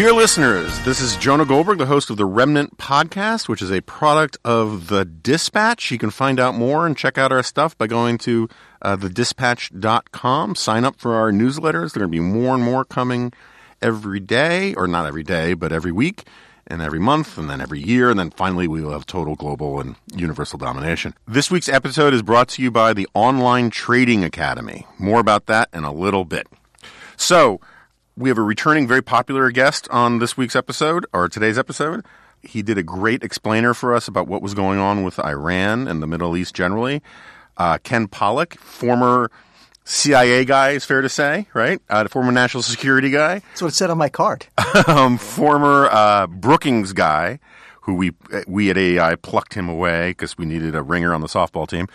Dear listeners, this is Jonah Goldberg, the host of the Remnant Podcast, which is a product of The Dispatch. You can find out more and check out our stuff by going to uh, thedispatch.com. Sign up for our newsletters. There are going to be more and more coming every day, or not every day, but every week and every month, and then every year, and then finally we will have total global and universal domination. This week's episode is brought to you by the Online Trading Academy. More about that in a little bit. So, we have a returning, very popular guest on this week's episode, or today's episode. He did a great explainer for us about what was going on with Iran and the Middle East generally. Uh, Ken Pollack, former CIA guy, is fair to say, right? Uh, former national security guy. That's what it said on my card. um, former uh, Brookings guy, who we we at AEI plucked him away because we needed a ringer on the softball team,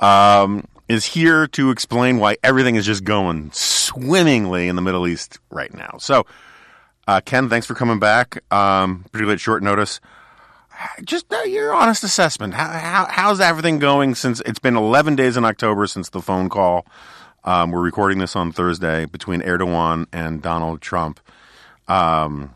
um, is here to explain why everything is just going swimmingly in the Middle East right now. So, uh, Ken, thanks for coming back, um, particularly at short notice. Just uh, your honest assessment. How, how, how's everything going since it's been 11 days in October since the phone call? Um, we're recording this on Thursday between Erdogan and Donald Trump. Um,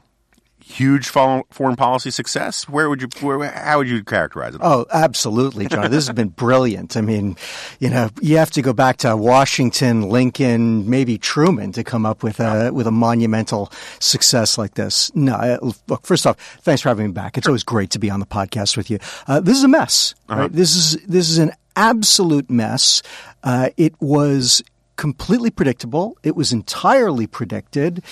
huge foreign policy success? Where would you, where, how would you characterize it? Oh, absolutely, John. this has been brilliant. I mean, you know, you have to go back to Washington, Lincoln, maybe Truman to come up with a with a monumental success like this. No, look. First off, thanks for having me back. It's always great to be on the podcast with you. Uh, this is a mess. Uh-huh. Right? This is this is an absolute mess. Uh, it was completely predictable. It was entirely predicted.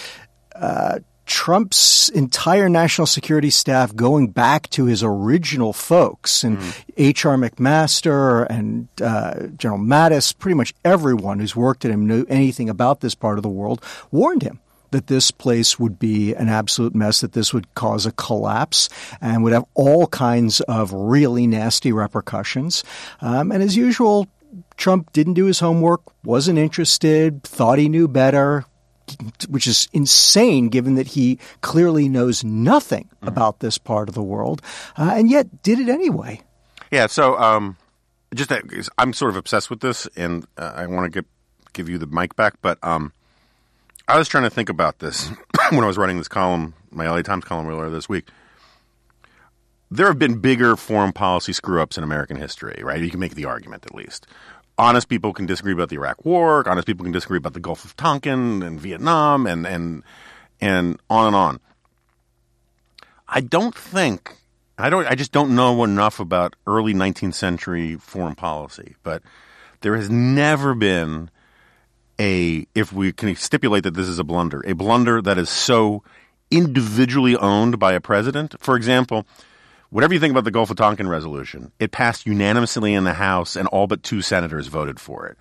Uh, Trump's entire national security staff going back to his original folks and H.R. Mm. McMaster and uh, General Mattis, pretty much everyone who's worked at him, knew anything about this part of the world, warned him that this place would be an absolute mess, that this would cause a collapse and would have all kinds of really nasty repercussions. Um, and as usual, Trump didn't do his homework, wasn't interested, thought he knew better, which is insane given that he clearly knows nothing mm-hmm. about this part of the world, uh, and yet did it anyway. Yeah, so um, just I'm sort of obsessed with this, and uh, I want to give you the mic back, but um, I was trying to think about this when I was writing this column, my LA Times column earlier this week. There have been bigger foreign policy screw ups in American history, right? You can make the argument at least honest people can disagree about the Iraq War. Honest people can disagree about the Gulf of Tonkin and Vietnam, and and and on and on. I don't think I don't. I just don't know enough about early 19th century foreign policy, but there has never been a if we can stipulate that this is a blunder, a blunder that is so individually owned by a president. For example, Whatever you think about the Gulf of Tonkin resolution, it passed unanimously in the House, and all but two senators voted for it.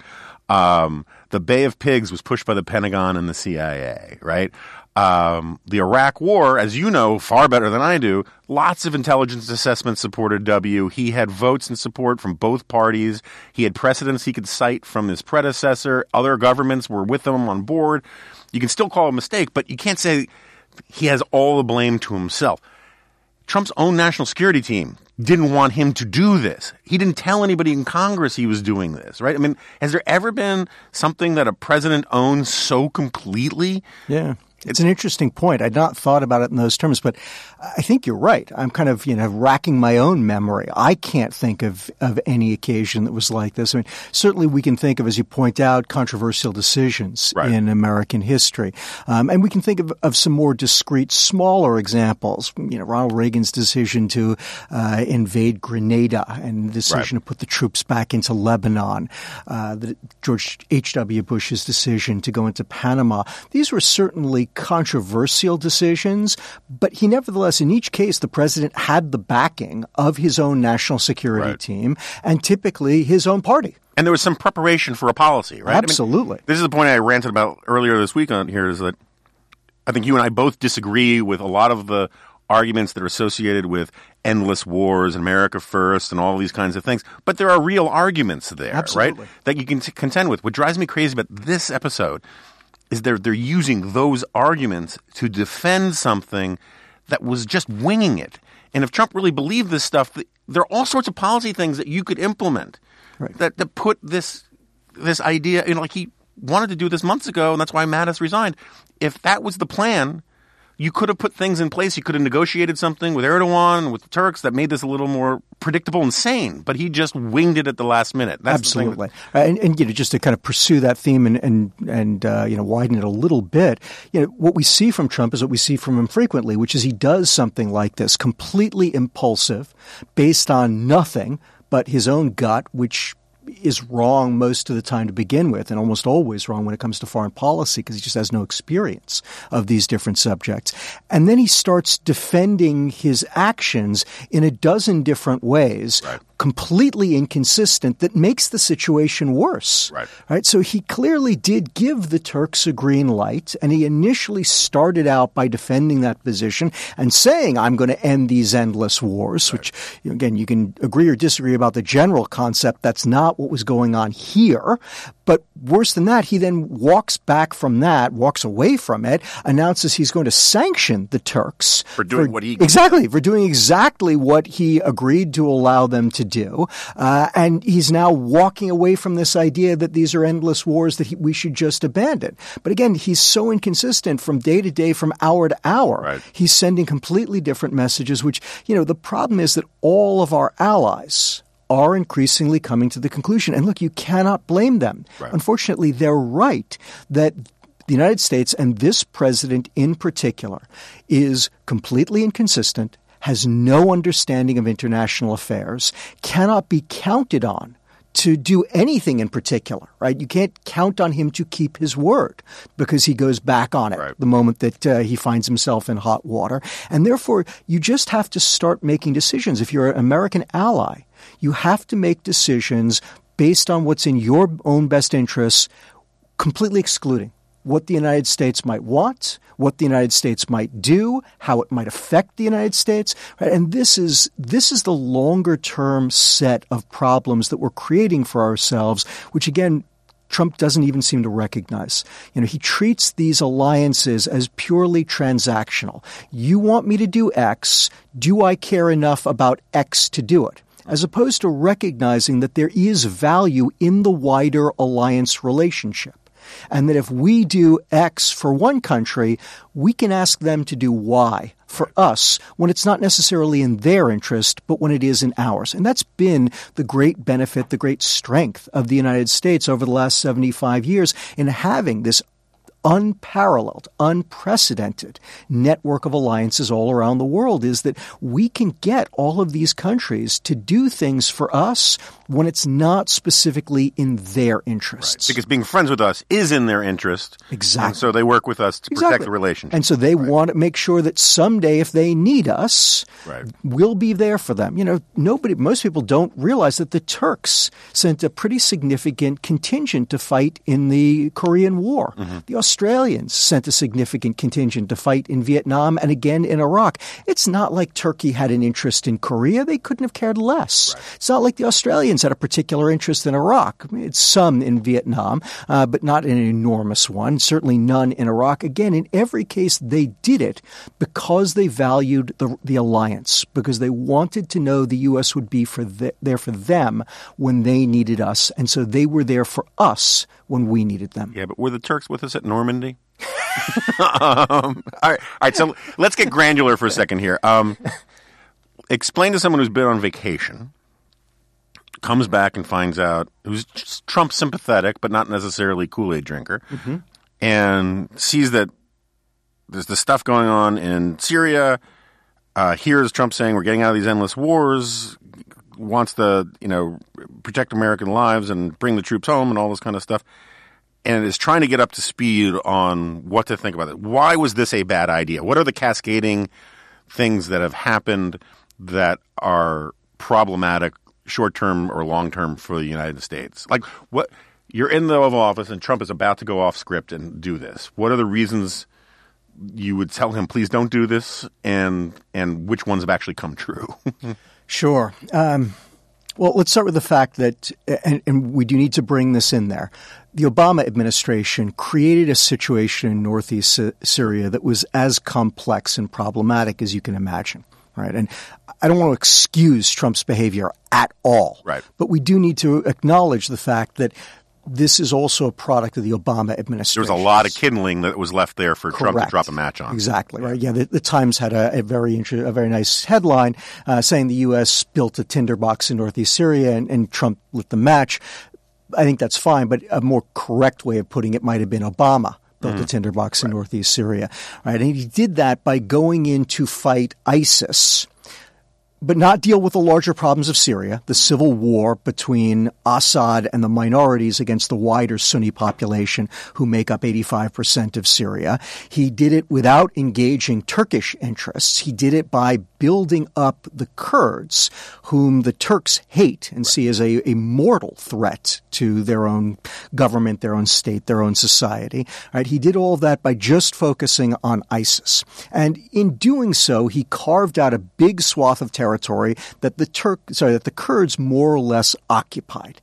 Um, the Bay of Pigs was pushed by the Pentagon and the CIA, right? Um, the Iraq War, as you know far better than I do, lots of intelligence assessments supported W. He had votes and support from both parties. He had precedents he could cite from his predecessor. Other governments were with him on board. You can still call it a mistake, but you can't say he has all the blame to himself. Trump's own national security team didn't want him to do this. He didn't tell anybody in Congress he was doing this, right? I mean, has there ever been something that a president owns so completely? Yeah. It's an interesting point. I'd not thought about it in those terms, but I think you're right. I'm kind of, you know, racking my own memory. I can't think of, of any occasion that was like this. I mean, certainly we can think of, as you point out, controversial decisions right. in American history. Um, and we can think of, of some more discrete, smaller examples. You know, Ronald Reagan's decision to uh, invade Grenada and the decision right. to put the troops back into Lebanon, uh, the, George H.W. Bush's decision to go into Panama. These were certainly controversial decisions, but he nevertheless, in each case, the president had the backing of his own national security right. team and typically his own party. And there was some preparation for a policy, right? Absolutely. I mean, this is the point I ranted about earlier this week on here is that I think you and I both disagree with a lot of the arguments that are associated with endless wars and America first and all these kinds of things. But there are real arguments there, Absolutely. right? That you can t- contend with. What drives me crazy about this episode is they're they're using those arguments to defend something that was just winging it. And if Trump really believed this stuff, there are all sorts of policy things that you could implement right. that that put this this idea. You know, like he wanted to do this months ago, and that's why Mattis resigned. If that was the plan you could have put things in place. You could have negotiated something with Erdogan, with the Turks that made this a little more predictable and sane. But he just winged it at the last minute. That's Absolutely. Uh, and, and, you know, just to kind of pursue that theme and and and uh, you know widen it a little bit, you know, what we see from Trump is what we see from him frequently, which is he does something like this, completely impulsive, based on nothing but his own gut, which is wrong most of the time to begin with, and almost always wrong when it comes to foreign policy because he just has no experience of these different subjects. And then he starts defending his actions in a dozen different ways, right completely inconsistent that makes the situation worse. Right. Right. So he clearly did give the Turks a green light, and he initially started out by defending that position and saying, "I'm going to end these endless wars." Right. Which, again, you can agree or disagree about the general concept. That's not what was going on here. But worse than that, he then walks back from that, walks away from it, announces he's going to sanction the Turks for doing for, what he exactly for doing exactly what he agreed to allow them to do, uh, and he's now walking away from this idea that these are endless wars that he, we should just abandon. But again, he's so inconsistent from day to day, from hour to hour. Right. He's sending completely different messages. Which you know, the problem is that all of our allies are increasingly coming to the conclusion. And look, you cannot blame them. Right. Unfortunately, they're right that the United States and this president in particular is completely inconsistent, has no understanding of international affairs, cannot be counted on to do anything in particular, right? You can't count on him to keep his word because he goes back on it right. the moment that uh, he finds himself in hot water. And therefore, you just have to start making decisions. If you're an American ally, you have to make decisions based on what's in your own best interests, completely excluding what the United States might want, what the United States might do, how it might affect the United States. Right? And this is this is the longer term set of problems that we're creating for ourselves, which again Trump doesn't even seem to recognize. You know, he treats these alliances as purely transactional. You want me to do X. Do I care enough about X to do it? As opposed to recognizing that there is value in the wider alliance relationship and that if we do X for one country, we can ask them to do Y for us when it's not necessarily in their interest, but when it is in ours. And that's been the great benefit, the great strength of the United States over the last 75 years in having this unparalleled, unprecedented network of alliances all around the world is that we can get all of these countries to do things for us when it's not specifically in their interests. Right. Because being friends with us is in their interest. Exactly. So they work with us to exactly. protect the relationship. And so they right. want to make sure that someday if they need us, right. we'll be there for them. You know, nobody, most people don't realize that the Turks sent a pretty significant contingent to fight in the Korean War. Mm-hmm. The Australians sent a significant contingent to fight in Vietnam and again in Iraq. It's not like Turkey had an interest in Korea. They couldn't have cared less. It's not like the Australians had a particular interest in Iraq. It's some in Vietnam, uh, but not an enormous one. Certainly none in Iraq. Again, in every case, they did it because they valued the, the alliance, because they wanted to know the U.S. would be for the, there for them when they needed us. And so they were there for us when we needed them. Yeah, but were the Turks with us at Normandy? um, all, right, all right, so let's get granular for a second here. Um, explain to someone who's been on vacation, comes back and finds out who's Trump sympathetic, but not necessarily Kool Aid drinker, mm-hmm. and sees that there's the stuff going on in Syria. Uh, hears Trump saying we're getting out of these endless wars, wants to you know protect American lives and bring the troops home and all this kind of stuff and is trying to get up to speed on what to think about it. Why was this a bad idea? What are the cascading things that have happened that are problematic short term or long term for the United States? Like what you're in the Oval Office and Trump is about to go off script and do this. What are the reasons you would tell him please don't do this and and which ones have actually come true? sure. Um, well, let's start with the fact that, and, and, we do need to bring this in there. The Obama administration created a situation in northeast Syria that was as complex and problematic as you can imagine. Right. And I don't want to excuse Trump's behavior at all. Right. But we do need to acknowledge the fact that this is also a product of the Obama administration. There was a lot of kindling that was left there for Trump to drop a match on. Exactly right. Yeah, the, the Times had a, a very inter- a very nice headline uh, saying the U.S. built a tinderbox in northeast Syria and, and Trump lit the match. I think that's fine, but a more correct way of putting it might have been Obama built Mm. a tinderbox in northeast Syria. Right, and he did that by going in to fight ISIS but not deal with the larger problems of Syria, the civil war between Assad and the minorities against the wider Sunni population who make up 85% of Syria. He did it without engaging Turkish interests. He did it by building up the Kurds, whom the Turks hate and see as a, a mortal threat to their own government, their own state, their own society. Right? He did all that by just focusing on ISIS. And in doing so, he carved out a big swath of territory that the Turk, sorry, that the Kurds more or less occupied.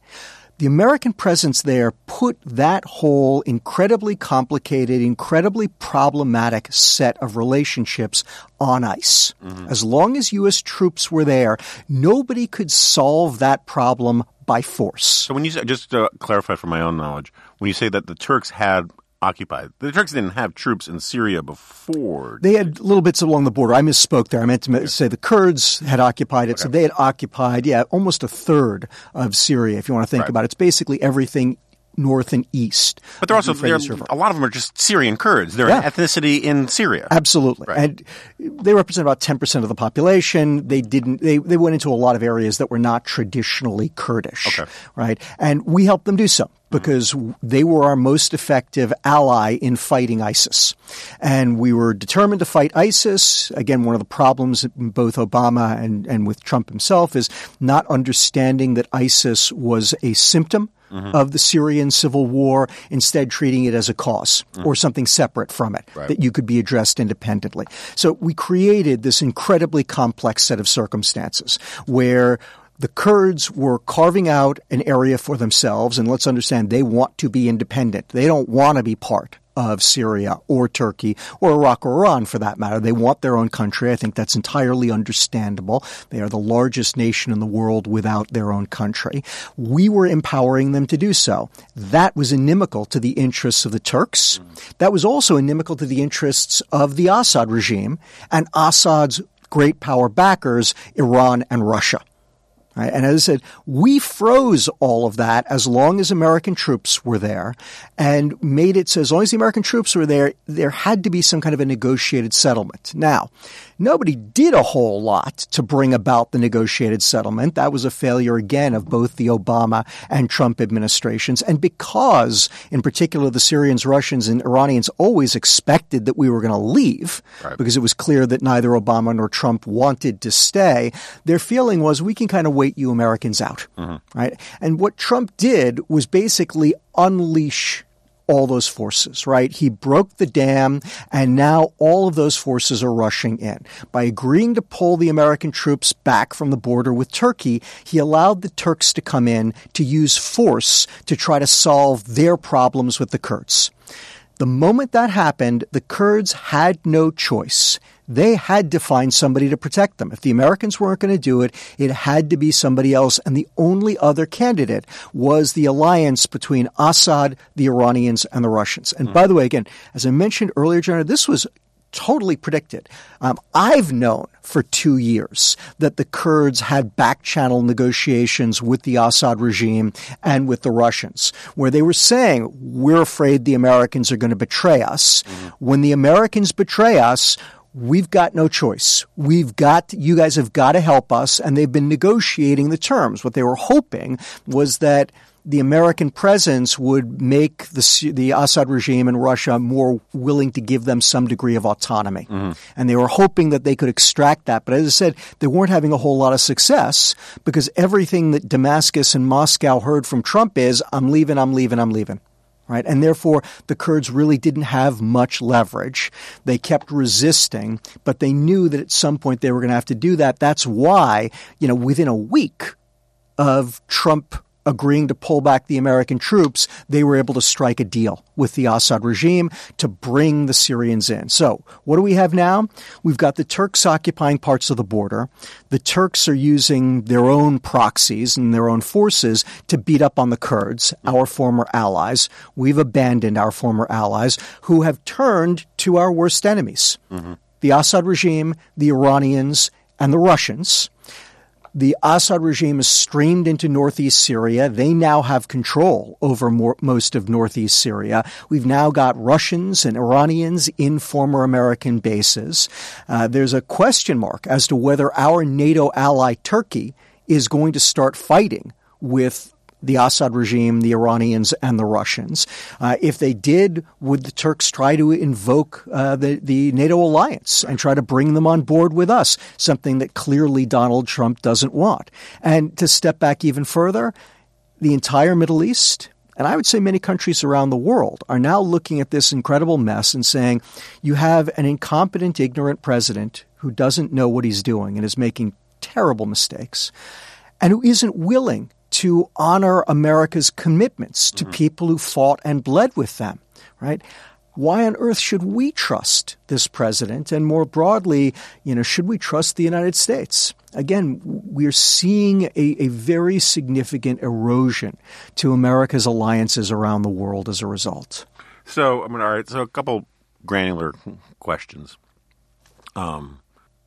The American presence there put that whole incredibly complicated, incredibly problematic set of relationships on ice. Mm-hmm. As long as U.S. troops were there, nobody could solve that problem by force. So when you say, just to clarify for my own knowledge, when you say that the Turks had occupied, the Turks didn't have troops in Syria before. They had little bits along the border. I misspoke there. I meant to say the Kurds had occupied it. So they had occupied, yeah, almost a third of Syria, if you want to think Right. about it. It's basically everything north and east. but they're also of the Euphrates they're, a lot of them are just Syrian Kurds. They're Yeah. an ethnicity in Syria. Absolutely. Right. And they represent about 10% of the population. They didn't, they, they went into a lot of areas that were not traditionally Kurdish. Okay. Right. And we helped them do so because they were our most effective ally in fighting ISIS. And we were determined to fight ISIS. Again, one of the problems both Obama and, and with Trump himself is not understanding that ISIS was a symptom mm-hmm. of the Syrian civil war, instead treating it as a cause mm-hmm. or something separate from it Right. that you could be addressed independently. So we created this incredibly complex set of circumstances where the Kurds were carving out an area for themselves, and let's understand they want to be independent. They don't want to be part of Syria or Turkey or Iraq or Iran for that matter. They want their own country. I think that's entirely understandable. They are the largest nation in the world without their own country. We were empowering them to do so. That was inimical to the interests of the Turks. That was also inimical to the interests of the Assad regime and Assad's great power backers, Iran and Russia. Right? And as I said, we froze all of that as long as American troops were there and made it so as long as the American troops were there, there had to be some kind of a negotiated settlement. Now, nobody did a whole lot to bring about the negotiated settlement. That was a failure again of both the Obama and Trump administrations. And because, in particular, the Syrians, Russians, and Iranians always expected that we were going to leave Right. because it was clear that neither Obama nor Trump wanted to stay, their feeling was we can kind of wait you Americans out. Mm-hmm. Right? And what Trump did was basically unleash all those forces, right? He broke the dam and now all of those forces are rushing in. By agreeing to pull the American troops back from the border with Turkey, he allowed the Turks to come in to use force to try to solve their problems with the Kurds. The moment that happened, the Kurds had no choice. They had to find somebody to protect them. If the Americans weren't going to do it, it had to be somebody else. And the only other candidate was the alliance between Assad, the Iranians, and the Russians. And by the way, again, as I mentioned earlier, Jonah, this was totally predicted. Um, I've known for two years that the Kurds had back channel negotiations with the Assad regime and with the Russians, where they were saying, We're afraid the Americans are going to betray us. When the Americans betray us, We've got no choice. We've got, you guys have got to help us. And they've been negotiating the terms. What they were hoping was that the American presence would make the, the Assad regime in Russia more willing to give them some degree of autonomy. Mm-hmm. And they were hoping that they could extract that. But as I said, they weren't having a whole lot of success because everything that Damascus and Moscow heard from Trump is, I'm leaving, I'm leaving, I'm leaving. Right? And therefore, the Kurds really didn't have much leverage. They kept resisting, but they knew that at some point they were going to have to do that. That's why, you know, within a week of Trump agreeing to pull back the American troops, they were able to strike a deal with the Assad regime to bring the Syrians in. So, what do we have now? We've got the Turks occupying parts of the border. The Turks are using their own proxies and their own forces to beat up on the Kurds, our former allies. We've abandoned our former allies who have turned to our worst enemies. Mm-hmm. The Assad regime, the Iranians, and the Russians. The Assad regime is streamed into northeast Syria. They now have control over more, most of northeast Syria. We've now got Russians and Iranians in former American bases. Uh, there's a question mark as to whether our NATO ally Turkey is going to start fighting with the Assad regime, the Iranians, and the Russians. Uh, if they did, would the Turks try to invoke uh, the, the NATO alliance and try to bring them on board with us? Something that clearly Donald Trump doesn't want. And to step back even further, the entire Middle East, and I would say many countries around the world are now looking at this incredible mess and saying, you have an incompetent, ignorant president who doesn't know what he's doing and is making terrible mistakes and who isn't willing to honor America's commitments to mm-hmm. people who fought and bled with them, right? Why on earth should we trust this president? And more broadly, you know, should we trust the United States? Again, we're seeing a, a very significant erosion to America's alliances around the world as a result. So, I mean, all right. So, a couple granular questions. Um,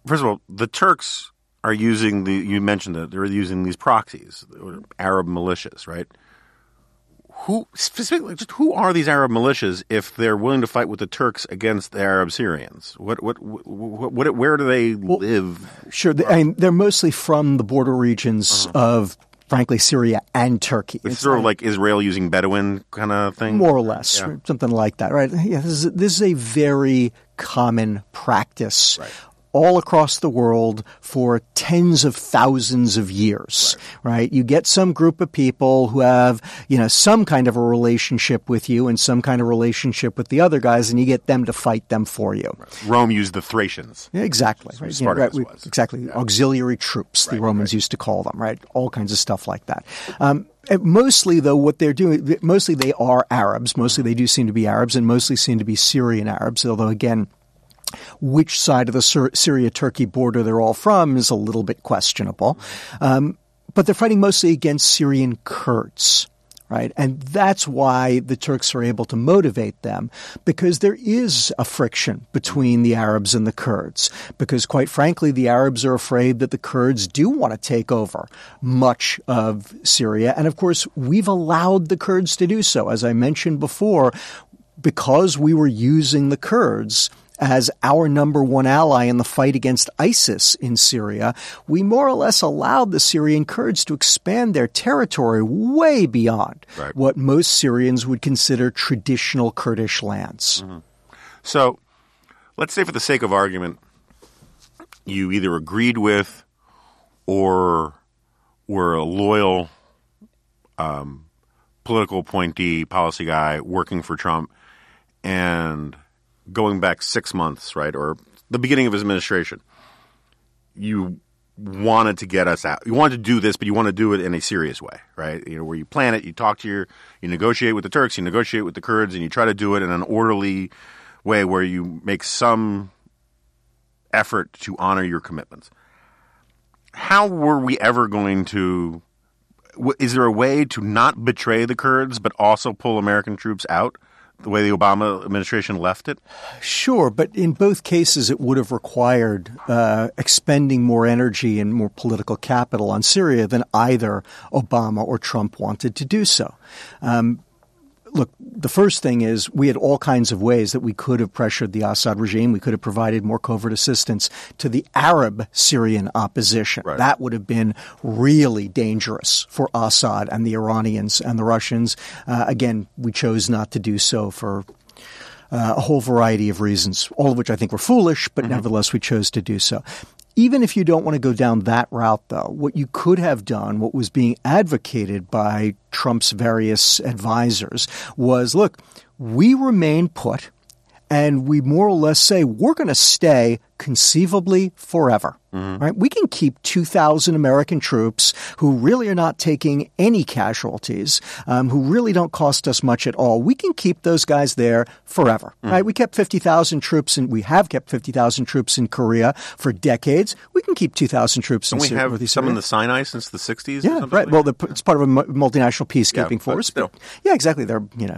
first of all, the Turks are using the you mentioned that they're using these proxies, Arab militias, right? Who specifically just who are these Arab militias if they're willing to fight with the Turks against the Arab Syrians? What what what, what where do they well, live? Sure, they, I mean, they're mostly from the border regions uh-huh. of frankly, Syria and Turkey. It's, it's sort like, of like Israel using Bedouin kind of thing? More or less, yeah. something like that, right? Yeah, this is, this is a very common practice right all across the world for tens of thousands of years, right. right. You get some group of people who have, you know, some kind of a relationship with you and some kind of relationship with the other guys, and you get them to fight them for you. Right. Rome used the Thracians. Yeah, exactly. Right. You know, right. Exactly. Yeah. Auxiliary troops, the Romans used to call them, right? All kinds of stuff like that. Um, mostly though what they're doing mostly they are arabs mostly they do seem to be arabs and mostly seem to be syrian arabs although again which side of the Syria Turkey border they're all from is a little bit questionable. Um, but they're fighting mostly against Syrian Kurds. Right. And that's why the Turks are able to motivate them because there is a friction between the Arabs and the Kurds. Because quite frankly, the Arabs are afraid that the Kurds do want to take over much of Syria. And of course, we've allowed the Kurds to do so. As I mentioned before, because we were using the Kurds as our number one ally in the fight against ISIS in Syria, we more or less allowed the Syrian Kurds to expand their territory way beyond right. what most Syrians would consider traditional Kurdish lands. Mm-hmm. So, let's say, for the sake of argument, you either agreed with or were a loyal um, political appointee, policy guy working for Trump, and going back six months, right, or the beginning of his administration, you wanted to get us out. You wanted to do this, but you want to do it in a serious way, right? You know, where you plan it, you talk to your, you negotiate with the Turks, you negotiate with the Kurds, and you try to do it in an orderly way where you make some effort to honor your commitments. How were we ever going to? Is there a way to not betray the Kurds but also pull American troops out? The way the Obama administration left it? Sure, but in both cases, it would have required uh, expending more energy and more political capital on Syria than either Obama or Trump wanted to do so. Um, look, the first thing is we had all kinds of ways that we could have pressured the Assad regime. We could have provided more covert assistance to the Arab Syrian opposition. Right. That would have been really dangerous for Assad and the Iranians and the Russians. Uh, again, we chose not to do so for uh, a whole variety of reasons, all of which I think were foolish, but mm-hmm. nevertheless we chose to do so. Even if you don't want to go down that route, though, what you could have done, what was being advocated by Trump's various advisors, was look, we remain put and we more or less say we're going to stay conceivably forever. Mm-hmm. Right? We can keep 2,000 American troops who really are not taking any casualties, um, who really don't cost us much at all. We can keep those guys there forever. Mm-hmm. Right? We kept 50,000 troops and we have kept 50,000 troops in Korea for decades. We can keep 2,000 troops and in Syria. we have some in the Sinai since the 60s? Yeah, right. Like well, the, it's part of a multinational peacekeeping yeah, force. Still. yeah, exactly. They're, you know,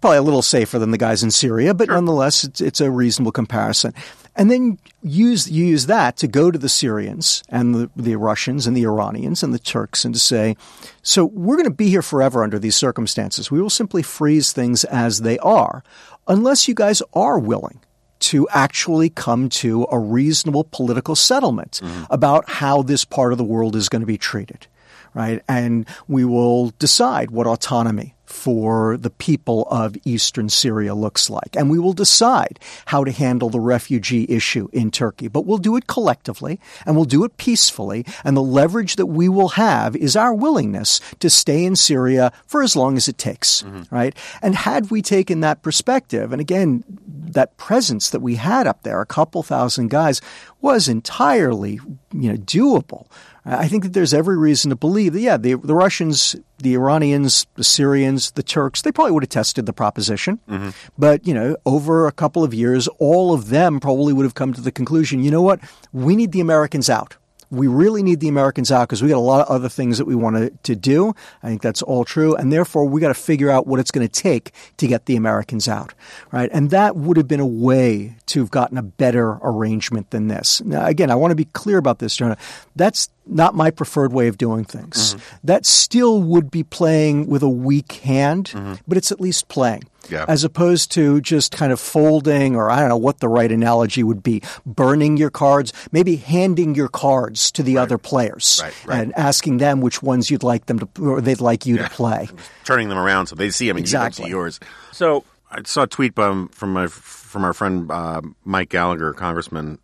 probably a little safer than the guys in Syria, but sure. nonetheless, it's, it's, a reasonable comparison. And then use use that to go to the Syrians and the, the Russians and the Iranians and the Turks and to say, so we're going to be here forever under these circumstances. We will simply freeze things as they are, unless you guys are willing to actually come to a reasonable political settlement mm-hmm. about how this part of the world is going to be treated right? And we will decide what autonomy for the people of eastern Syria looks like. And we will decide how to handle the refugee issue in Turkey. But we'll do it collectively and we'll do it peacefully. And the leverage that we will have is our willingness to stay in Syria for as long as it takes, mm-hmm. right? And had we taken that perspective, and again, that presence that we had up there, a couple thousand guys, was entirely, you know, doable I think that there's every reason to believe that, yeah, the, the Russians, the Iranians, the Syrians, the Turks, they probably would have tested the proposition. Mm-hmm. But, you know, over a couple of years, all of them probably would have come to the conclusion, you know what? We need the Americans out we really need the Americans out because we got a lot of other things that we want to, to do. I think that's all true. And therefore, we got to figure out what it's going to take to get the Americans out, right? And that would have been a way to have gotten a better arrangement than this. Now, again, I want to be clear about this, Jonah. That's not my preferred way of doing things. Mm-hmm. That still would be playing with a weak hand, mm-hmm. but it's at least playing. Yeah. As opposed to just kind of folding, or I don't know what the right analogy would be, burning your cards, maybe handing your cards to the right. other players right, right. and asking them which ones you'd like them to, or they'd like you yeah. to play. Turning them around so they see them and exactly. you don't see yours. So I saw a tweet from, from my from our friend uh, Mike Gallagher, Congressman,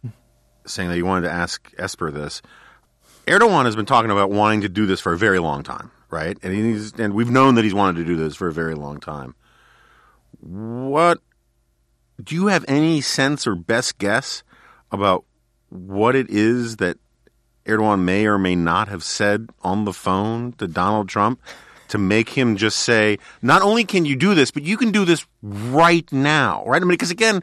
saying that he wanted to ask Esper this. Erdogan has been talking about wanting to do this for a very long time, right? And he's and we've known that he's wanted to do this for a very long time. What do you have any sense or best guess about what it is that Erdogan may or may not have said on the phone to Donald Trump to make him just say, not only can you do this, but you can do this right now, right? I mean, because again,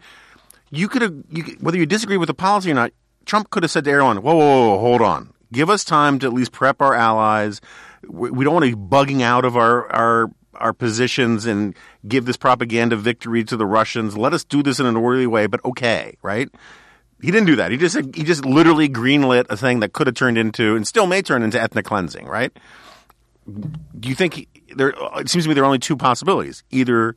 you could have, you, whether you disagree with the policy or not, Trump could have said to Erdogan, whoa, whoa, whoa, hold on. Give us time to at least prep our allies. We, we don't want to be bugging out of our, our our positions and give this propaganda victory to the Russians. Let us do this in an orderly way, but okay, right? He didn't do that. He just he just literally greenlit a thing that could have turned into and still may turn into ethnic cleansing, right? Do you think he, there? It seems to me there are only two possibilities: either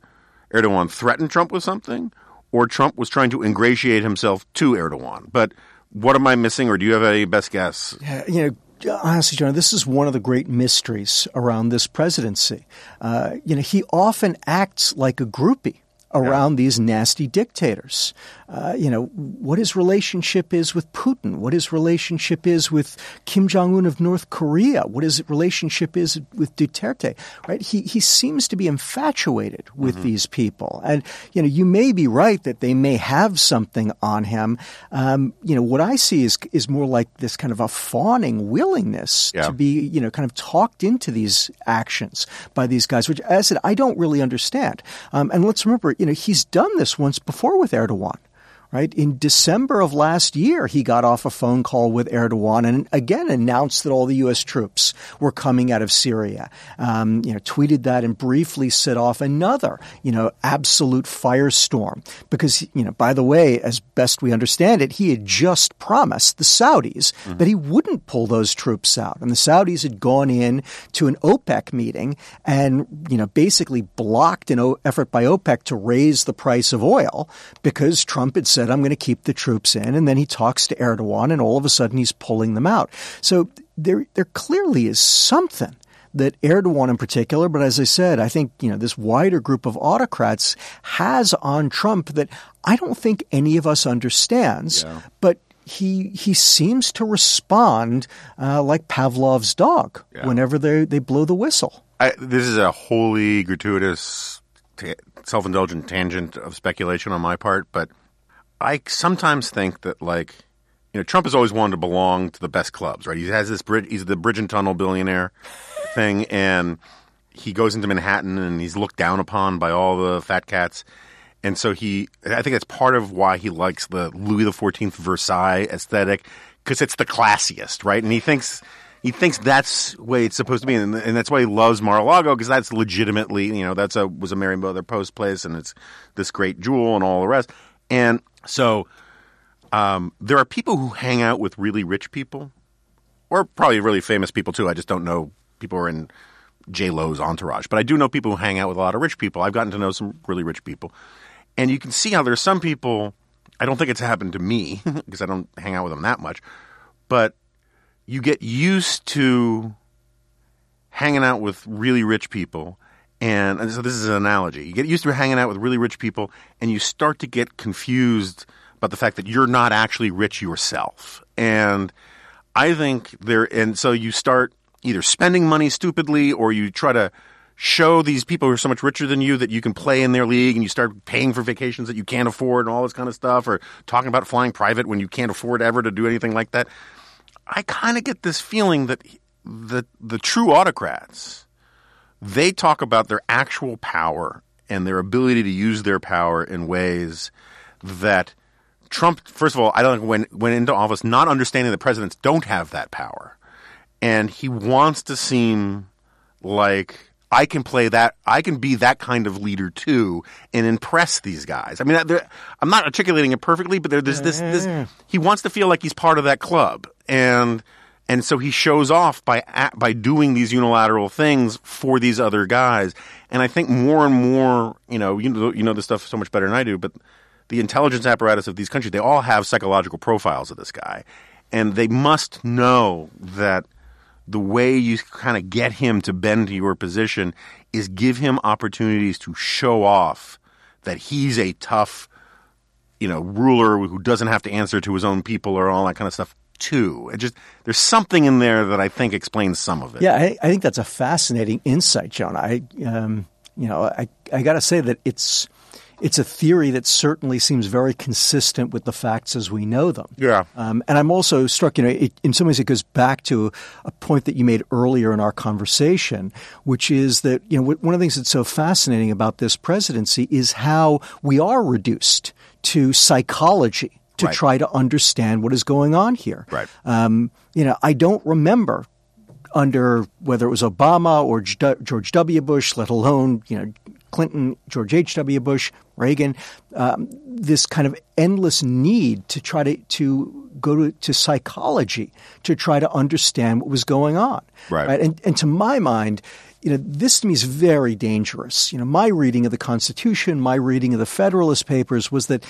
Erdogan threatened Trump with something, or Trump was trying to ingratiate himself to Erdogan. But what am I missing, or do you have any best guess? You know honestly, John, this is one of the great mysteries around this presidency. Uh, you know, he often acts like a groupie around yeah. these nasty dictators. Uh, you know, what his relationship is with Putin, what his relationship is with Kim Jong Un of North Korea, what his relationship is with Duterte, right? He, he seems to be infatuated with mm-hmm. these people. And, you know, you may be right that they may have something on him. Um, you know, what I see is, is more like this kind of a fawning willingness yeah. to be, you know, kind of talked into these actions by these guys, which, as I said, I don't really understand. Um, and let's remember, you know, he's done this once before with Erdogan right? In December of last year, he got off a phone call with Erdogan and again announced that all the U.S. troops were coming out of Syria. Um, you know, tweeted that and briefly set off another, you know, absolute firestorm because, you know, by the way, as best we understand it, he had just promised the Saudis mm-hmm. that he wouldn't pull those troops out. And the Saudis had gone in to an OPEC meeting and, you know, basically blocked an effort by OPEC to raise the price of oil because Trump had said said, I'm going to keep the troops in. And then he talks to Erdogan, and all of a sudden he's pulling them out. So there, there clearly is something that Erdogan in particular, but as I said, I think, you know, this wider group of autocrats has on Trump that I don't think any of us understands, yeah. but he he seems to respond uh, like Pavlov's dog yeah. whenever they they blow the whistle. I, this is a wholly gratuitous t- self indulgent tangent of speculation on my part, but I sometimes think that like you know Trump has always wanted to belong to the best clubs, right? He has this bridge. He's the bridge and tunnel billionaire thing, and he goes into Manhattan and he's looked down upon by all the fat cats. And so he, I think that's part of why he likes the Louis XIV Versailles aesthetic because it's the classiest, right? And he thinks he thinks that's the way it's supposed to be, and, and that's why he loves Mar-a-Lago because that's legitimately, you know, that's a was a Merriweather Post place, and it's this great jewel and all the rest. And so um, there are people who hang out with really rich people, or probably really famous people too. I just don't know people who are in J Lo's entourage, but I do know people who hang out with a lot of rich people. I've gotten to know some really rich people, and you can see how there's some people. I don't think it's happened to me because I don't hang out with them that much, but you get used to hanging out with really rich people. And, so this is an analogy. You get used to hanging out with really rich people, and you start to get confused about the fact that you're not actually rich yourself. And I think there, and so you start either spending money stupidly or you try to show these people who are so much richer than you that you can play in their league and you start paying for vacations that you can't afford and all this kind of stuff or talking about flying private when you can't afford ever to do anything like that. I kind of get this feeling that the the true autocrats they talk about their actual power and their ability to use their power in ways that Trump, first of all, I don't think went went into office not understanding that presidents don't have that power, and he wants to seem like I can play that. I can be that kind of leader too, and impress these guys. I mean, I'm not articulating it perfectly, but there's this, this. Mm-hmm. He wants to feel like he's part of that club, and and so he shows off by by doing these unilateral things for these other guys. And I think more and more, you know, you know, you know this stuff so much better than I do, but the intelligence apparatus of these countries, they all have psychological profiles of this guy, and they must know that the way you kind of get him to bend to your position is give him opportunities to show off that he's a tough, you know, ruler who doesn't have to answer to his own people or all that kind of stuff too. It just there's something in there that I think explains some of it. Yeah, I, I think that's a fascinating insight, John. I, um, you know, I I got to say that it's it's a theory that certainly seems very consistent with the facts as we know them. Yeah. Um, and I'm also struck, you know, it, in some ways it goes back to a point that you made earlier in our conversation, which is that, you know, one of the things that's so fascinating about this presidency is how we are reduced to psychology to Right. try to understand what is going on here. Right. Um, you know, I don't remember under whether it was Obama or George W. Bush, let alone you know Clinton, George H. W. Bush, Reagan, um, this kind of endless need to try to to go to, to psychology to try to understand what was going on. Right. And and to my mind. You know, this to me is very dangerous. You know, my reading of the Constitution, my reading of the Federalist Papers was that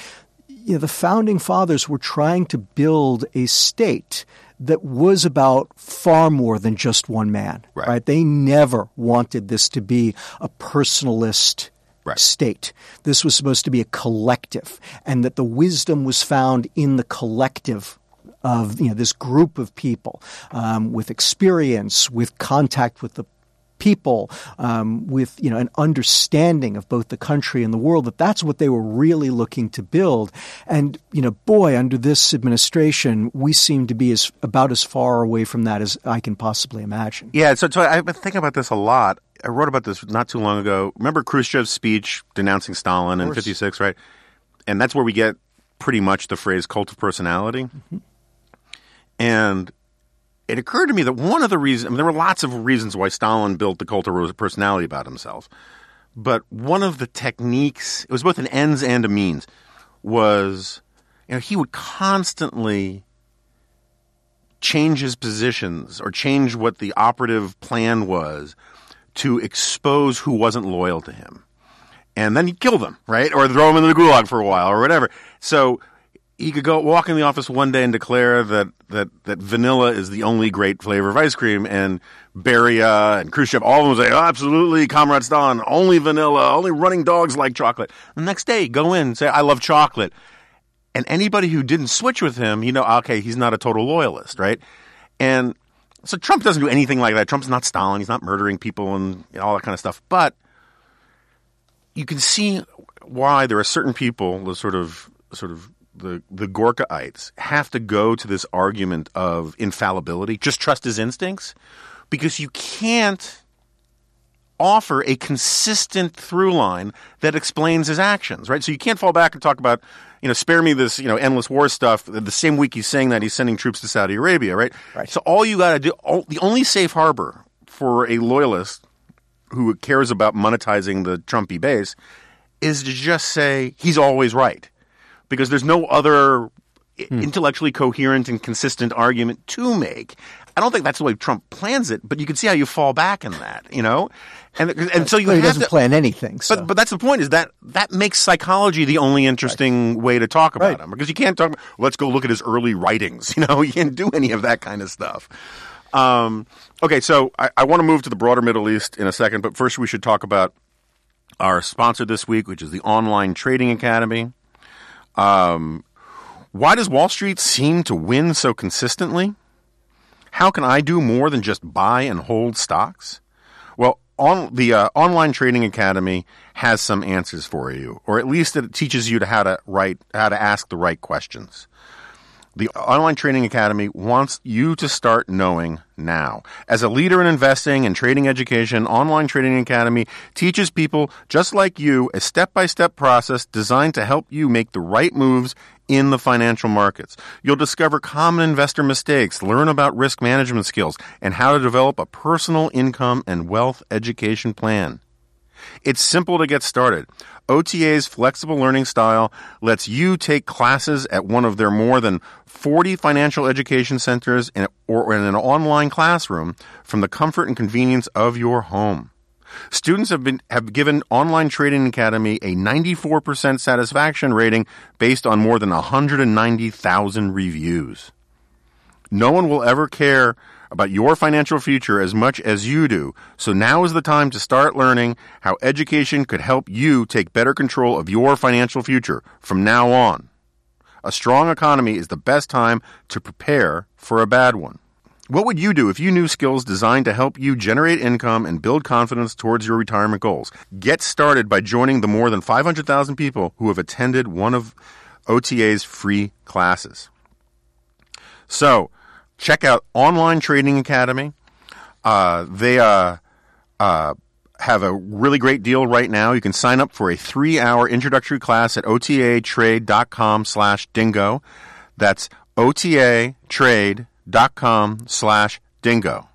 you know, the founding fathers were trying to build a state that was about far more than just one man. Right. They never wanted this to be a personalist Right. state. This was supposed to be a collective, and that the wisdom was found in the collective of you know this group of people um, with experience, with contact with the people um, with you know an understanding of both the country and the world that that's what they were really looking to build and you know boy under this administration we seem to be as about as far away from that as I can possibly imagine Yeah, so, so I've been thinking about this a lot. I wrote about this not too long ago. Remember Khrushchev's speech denouncing Stalin in course. 56, right? And that's where we get pretty much the phrase cult of personality. And it occurred to me that one of the reasons, I mean, there were lots of reasons why Stalin built the cult of personality about himself. But one of the techniques, it was both an ends and a means, was, you know, he would constantly change his positions or change what the operative plan was to expose who wasn't loyal to him. And then he'd kill them, right? Or throw them in the gulag for a while or whatever. So he could go walk in the office one day and declare that, that, that vanilla is the only great flavor of ice cream and Beria and Khrushchev, all of them say, oh, absolutely, Comrade Stalin, only vanilla, only running dogs like chocolate. The next day, go in and say, I love chocolate. And anybody who didn't switch with him, you know, okay, he's not a total loyalist, right? And so Trump doesn't do anything like that. Trump's not Stalin. He's not murdering people and all that kind of stuff. But you can see why there are certain people, the sort of sort of the the Gorkaites, have to go to this argument of infallibility. Just trust his instincts, because you can't offer a consistent through line that explains his actions, right? So you can't fall back and talk about, you know, spare me this, you know, endless war stuff. The same week he's saying that he's sending troops to Saudi Arabia, right? Right. So all you got to do, all, the only safe harbor for a loyalist who cares about monetizing the Trumpy base is to just say he's always right, because there's no other intellectually coherent and consistent argument to make. I don't think that's the way Trump plans it, but you can see how you fall back in that, you know, and and so you he doesn't to, plan anything. So. but but that's the point is that that makes psychology the only interesting way to talk about Right. him because you can't talk. Let's go look at his early writings. You know, you can't do any of that kind of stuff. Um, okay, so I, I want to move to the broader Middle East in a second, but first we should talk about our sponsor this week, which is the Online Trading Academy. Um, why does Wall Street seem to win so consistently? How can I do more than just buy and hold stocks? Well, on the uh, online trading academy has some answers for you, or at least it teaches you to how to write, how to ask the right questions. The Online Trading Academy wants you to start knowing now. As a leader in investing and trading education, Online Trading Academy teaches people just like you a step by step process designed to help you make the right moves in the financial markets. You'll discover common investor mistakes, learn about risk management skills, and how to develop a personal income and wealth education plan. It's simple to get started. OTA's flexible learning style lets you take classes at one of their more than 40 financial education centers or in an online classroom from the comfort and convenience of your home. Students have been have given Online Trading Academy a 94% satisfaction rating based on more than 190,000 reviews. No one will ever care about your financial future as much as you do. So now is the time to start learning how education could help you take better control of your financial future from now on. A strong economy is the best time to prepare for a bad one. What would you do if you knew skills designed to help you generate income and build confidence towards your retirement goals? Get started by joining the more than 500,000 people who have attended one of OTA's free classes. So, check out Online Trading Academy. Uh, they uh, uh, have a really great deal right now. You can sign up for a three-hour introductory class at otatrade.com slash dingo. That's otatrade.com slash dingo.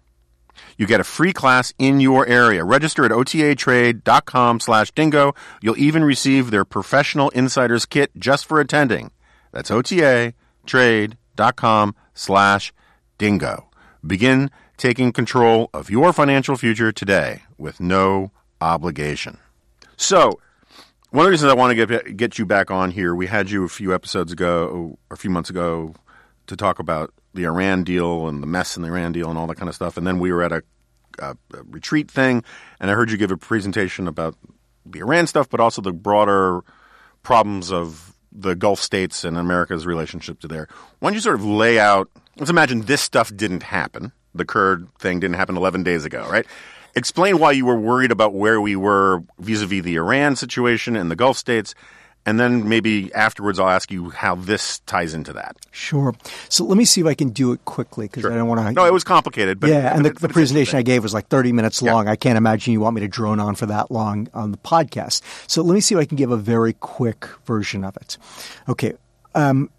You get a free class in your area. Register at otatrade.com slash dingo. You'll even receive their professional insiders kit just for attending. That's otatrade.com slash dingo. Begin taking control of your financial future today with no obligation. So, one of the reasons I want to get get you back on here, we had you a few episodes ago, or a few months ago, to talk about the Iran deal and the mess in the Iran deal and all that kind of stuff. And then we were at a, a, a retreat thing, and I heard you give a presentation about the Iran stuff, but also the broader problems of the Gulf states and America's relationship to there. Why don't you sort of lay out? Let's imagine this stuff didn't happen. The Kurd thing didn't happen 11 days ago, right? Explain why you were worried about where we were vis-a-vis the Iran situation and the Gulf states, and then maybe afterwards I'll ask you how this ties into that. Sure. So let me see if I can do it quickly because I don't want to. No, it was complicated, but yeah, and the, the presentation I gave was like 30 minutes long. I can't imagine you want me to drone on for that long on the podcast. So let me see if I can give a very quick version of it. Okay. Um,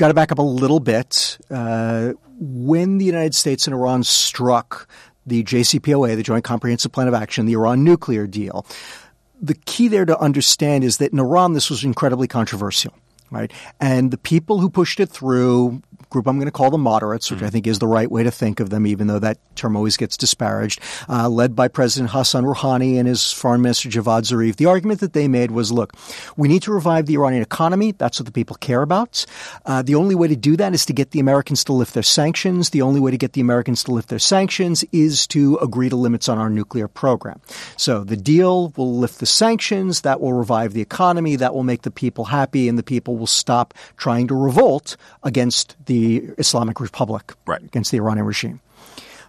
got to back up a little bit. Uh, when the United States and Iran struck the JCPOA, the Joint Comprehensive Plan of Action, the Iran nuclear deal, the key there to understand is that in Iran, this was incredibly controversial, right? And the people who pushed it through, group I'm going to call the moderates, which I think is the right way to think of them, even though that term always gets disparaged, uh, led by President Hassan Rouhani and his foreign minister Javad Zarif. The argument that they made was, look, we need to revive the Iranian economy. That's what the people care about. Uh, the only way to do that is to get the Americans to lift their sanctions. The only way to get the Americans to lift their sanctions is to agree to limits on our nuclear program. So the deal will lift the sanctions. That will revive the economy. That will make the people happy, and the people will stop trying to revolt against the Islamic Republic, Right. against the Iranian regime.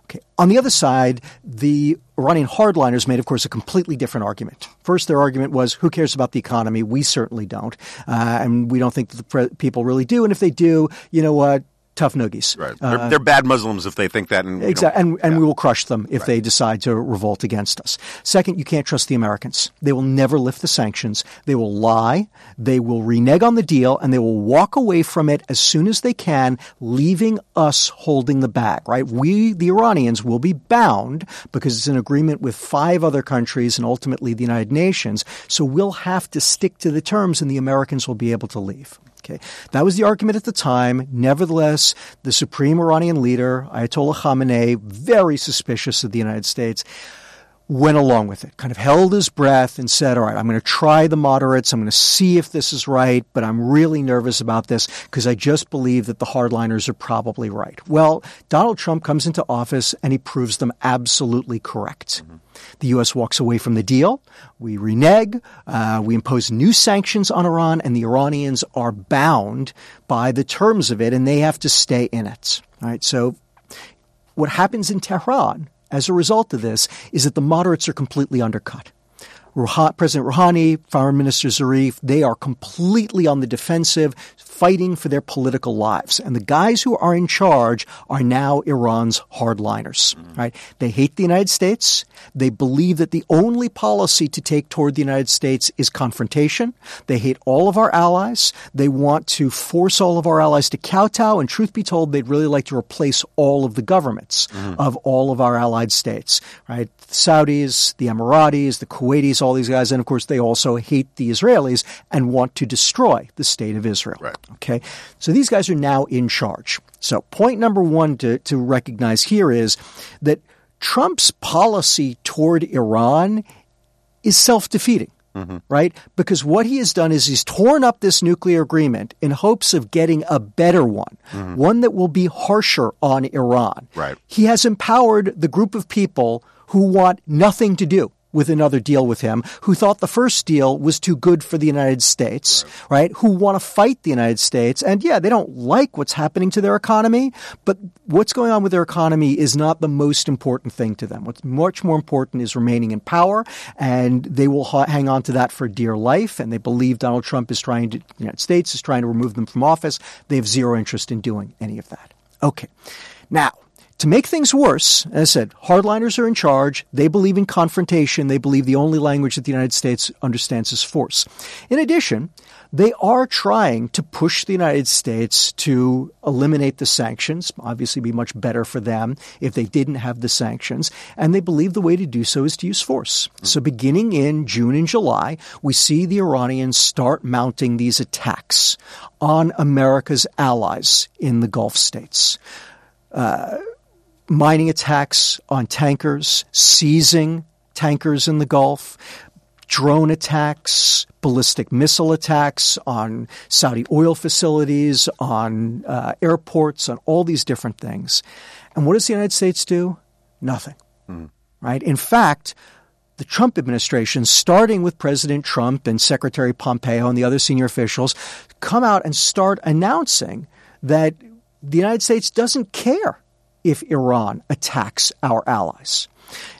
Okay. On the other side, the Iranian hardliners made, of course, a completely different argument. First, their argument was, who cares about the economy? We certainly don't. Uh, and we don't think that the pre- people really do. And if they do, you know what? Tough noogies. Right. They're, uh, they're, bad Muslims if they think that. And exactly. And, and yeah. we will crush them if right. they decide to revolt against us. Second, you can't trust the Americans. They will never lift the sanctions. They will lie. They will renege on the deal and they will walk away from it as soon as they can, leaving us holding the bag, right? We, the Iranians, will be bound because it's an agreement with five other countries and ultimately the United Nations. So we'll have to stick to the terms and the Americans will be able to leave. Okay. That was the argument at the time. Nevertheless, the supreme Iranian leader, Ayatollah Khamenei, very suspicious of the United States, went along with it, kind of held his breath and said, all right, I'm going to try the moderates. I'm going to see if this is right, but I'm really nervous about this because I just believe that the hardliners are probably right. Well, Donald Trump comes into office and he proves them absolutely correct. Mm-hmm. The U.S. walks away from the deal. We renege. Uh, we impose new sanctions on Iran, and the Iranians are bound by the terms of it, and they have to stay in it. All right. So, what happens in Tehran as a result of this is that the moderates are completely undercut. President Rouhani, Foreign Minister Zarif, they are completely on the defensive, fighting for their political lives. And the guys who are in charge are now Iran's hardliners, right? They hate the United States. They believe that the only policy to take toward the United States is confrontation. They hate all of our allies. They want to force all of our allies to kowtow. And truth be told, they'd really like to replace all of the governments mm-hmm. of all of our allied states, right? The Saudis, the Emiratis, the Kuwaitis, all these guys. And of course, they also hate the Israelis and want to destroy the state of Israel. Right. Okay. So these guys are now in charge. So point number one to, to recognize here is that Trump's policy toward Iran is self-defeating. Mm-hmm. Right? Because what he has done is he's torn up this nuclear agreement in hopes of getting a better one, mm-hmm. one that will be harsher on Iran. Right. He has empowered the group of people who want nothing to do with another deal with him, who thought the first deal was too good for the United States, right? Who want to fight the United States. And yeah, they don't like what's happening to their economy, but what's going on with their economy is not the most important thing to them. What's much more important is remaining in power, and they will ha- hang on to that for dear life. And they believe Donald Trump is trying to, the United States is trying to remove them from office. They have zero interest in doing any of that. Okay. Now, to make things worse, as I said, hardliners are in charge. They believe in confrontation. They believe the only language that the United States understands is force. In addition, they are trying to push the United States to eliminate the sanctions. Obviously, be much better for them if they didn't have the sanctions. And they believe the way to do so is to use force. So, beginning in June and July, we see the Iranians start mounting these attacks on America's allies in the Gulf states. Uh, mining attacks on tankers, seizing tankers in the Gulf, drone attacks, ballistic missile attacks on Saudi oil facilities, on uh, airports, on all these different things. And what does the United States do? Nothing. Mm. Right? In fact, the Trump administration, starting with President Trump and Secretary Pompeo and the other senior officials, come out and start announcing that the United States doesn't care if Iran attacks our allies.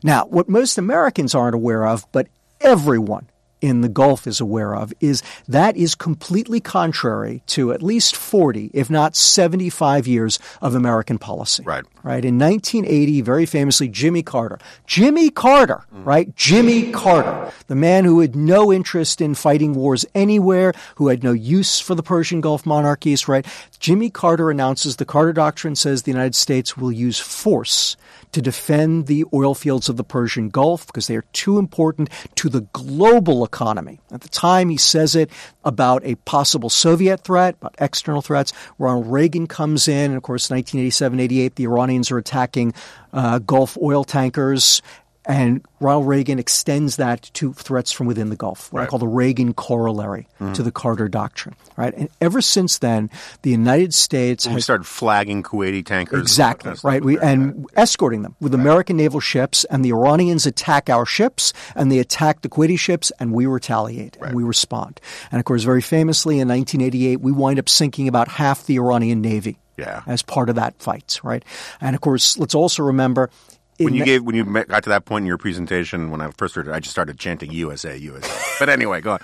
Now, what most Americans aren't aware of, but everyone in the Gulf is aware of is that is completely contrary to at least 40, if not 75 years of American policy. Right. Right. In 1980, very famously, Jimmy Carter. Jimmy Carter, mm. right? Jimmy Carter, the man who had no interest in fighting wars anywhere, who had no use for the Persian Gulf monarchies, right? Jimmy Carter announces the Carter Doctrine says the United States will use force to defend the oil fields of the Persian Gulf because they are too important to the global economy. At the time, he says it about a possible Soviet threat, about external threats. Ronald Reagan comes in, and of course, 1987 88, the Iranians are attacking uh, Gulf oil tankers and Ronald Reagan extends that to threats from within the Gulf, what right. I call the Reagan corollary mm-hmm. to the Carter Doctrine. Right, and ever since then, the United States has started flagging Kuwaiti tankers. Exactly right, we, and escorting them with right. American naval ships, and the Iranians attack our ships, and they attack the Kuwaiti ships, and we retaliate right. and we respond. And of course, very famously in 1988, we wind up sinking about half the Iranian navy Yeah. as part of that fight, right? And of course, let's also remember. When you gave when you got to that point in your presentation, when I first heard it, I just started chanting USA, USA. but anyway, go on.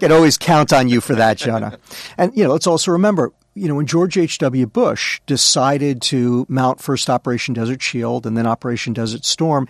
can always count on you for that, Jonah. And you know, let's also remember, you know, when George H.W. Bush decided to mount first Operation Desert Shield and then Operation Desert Storm,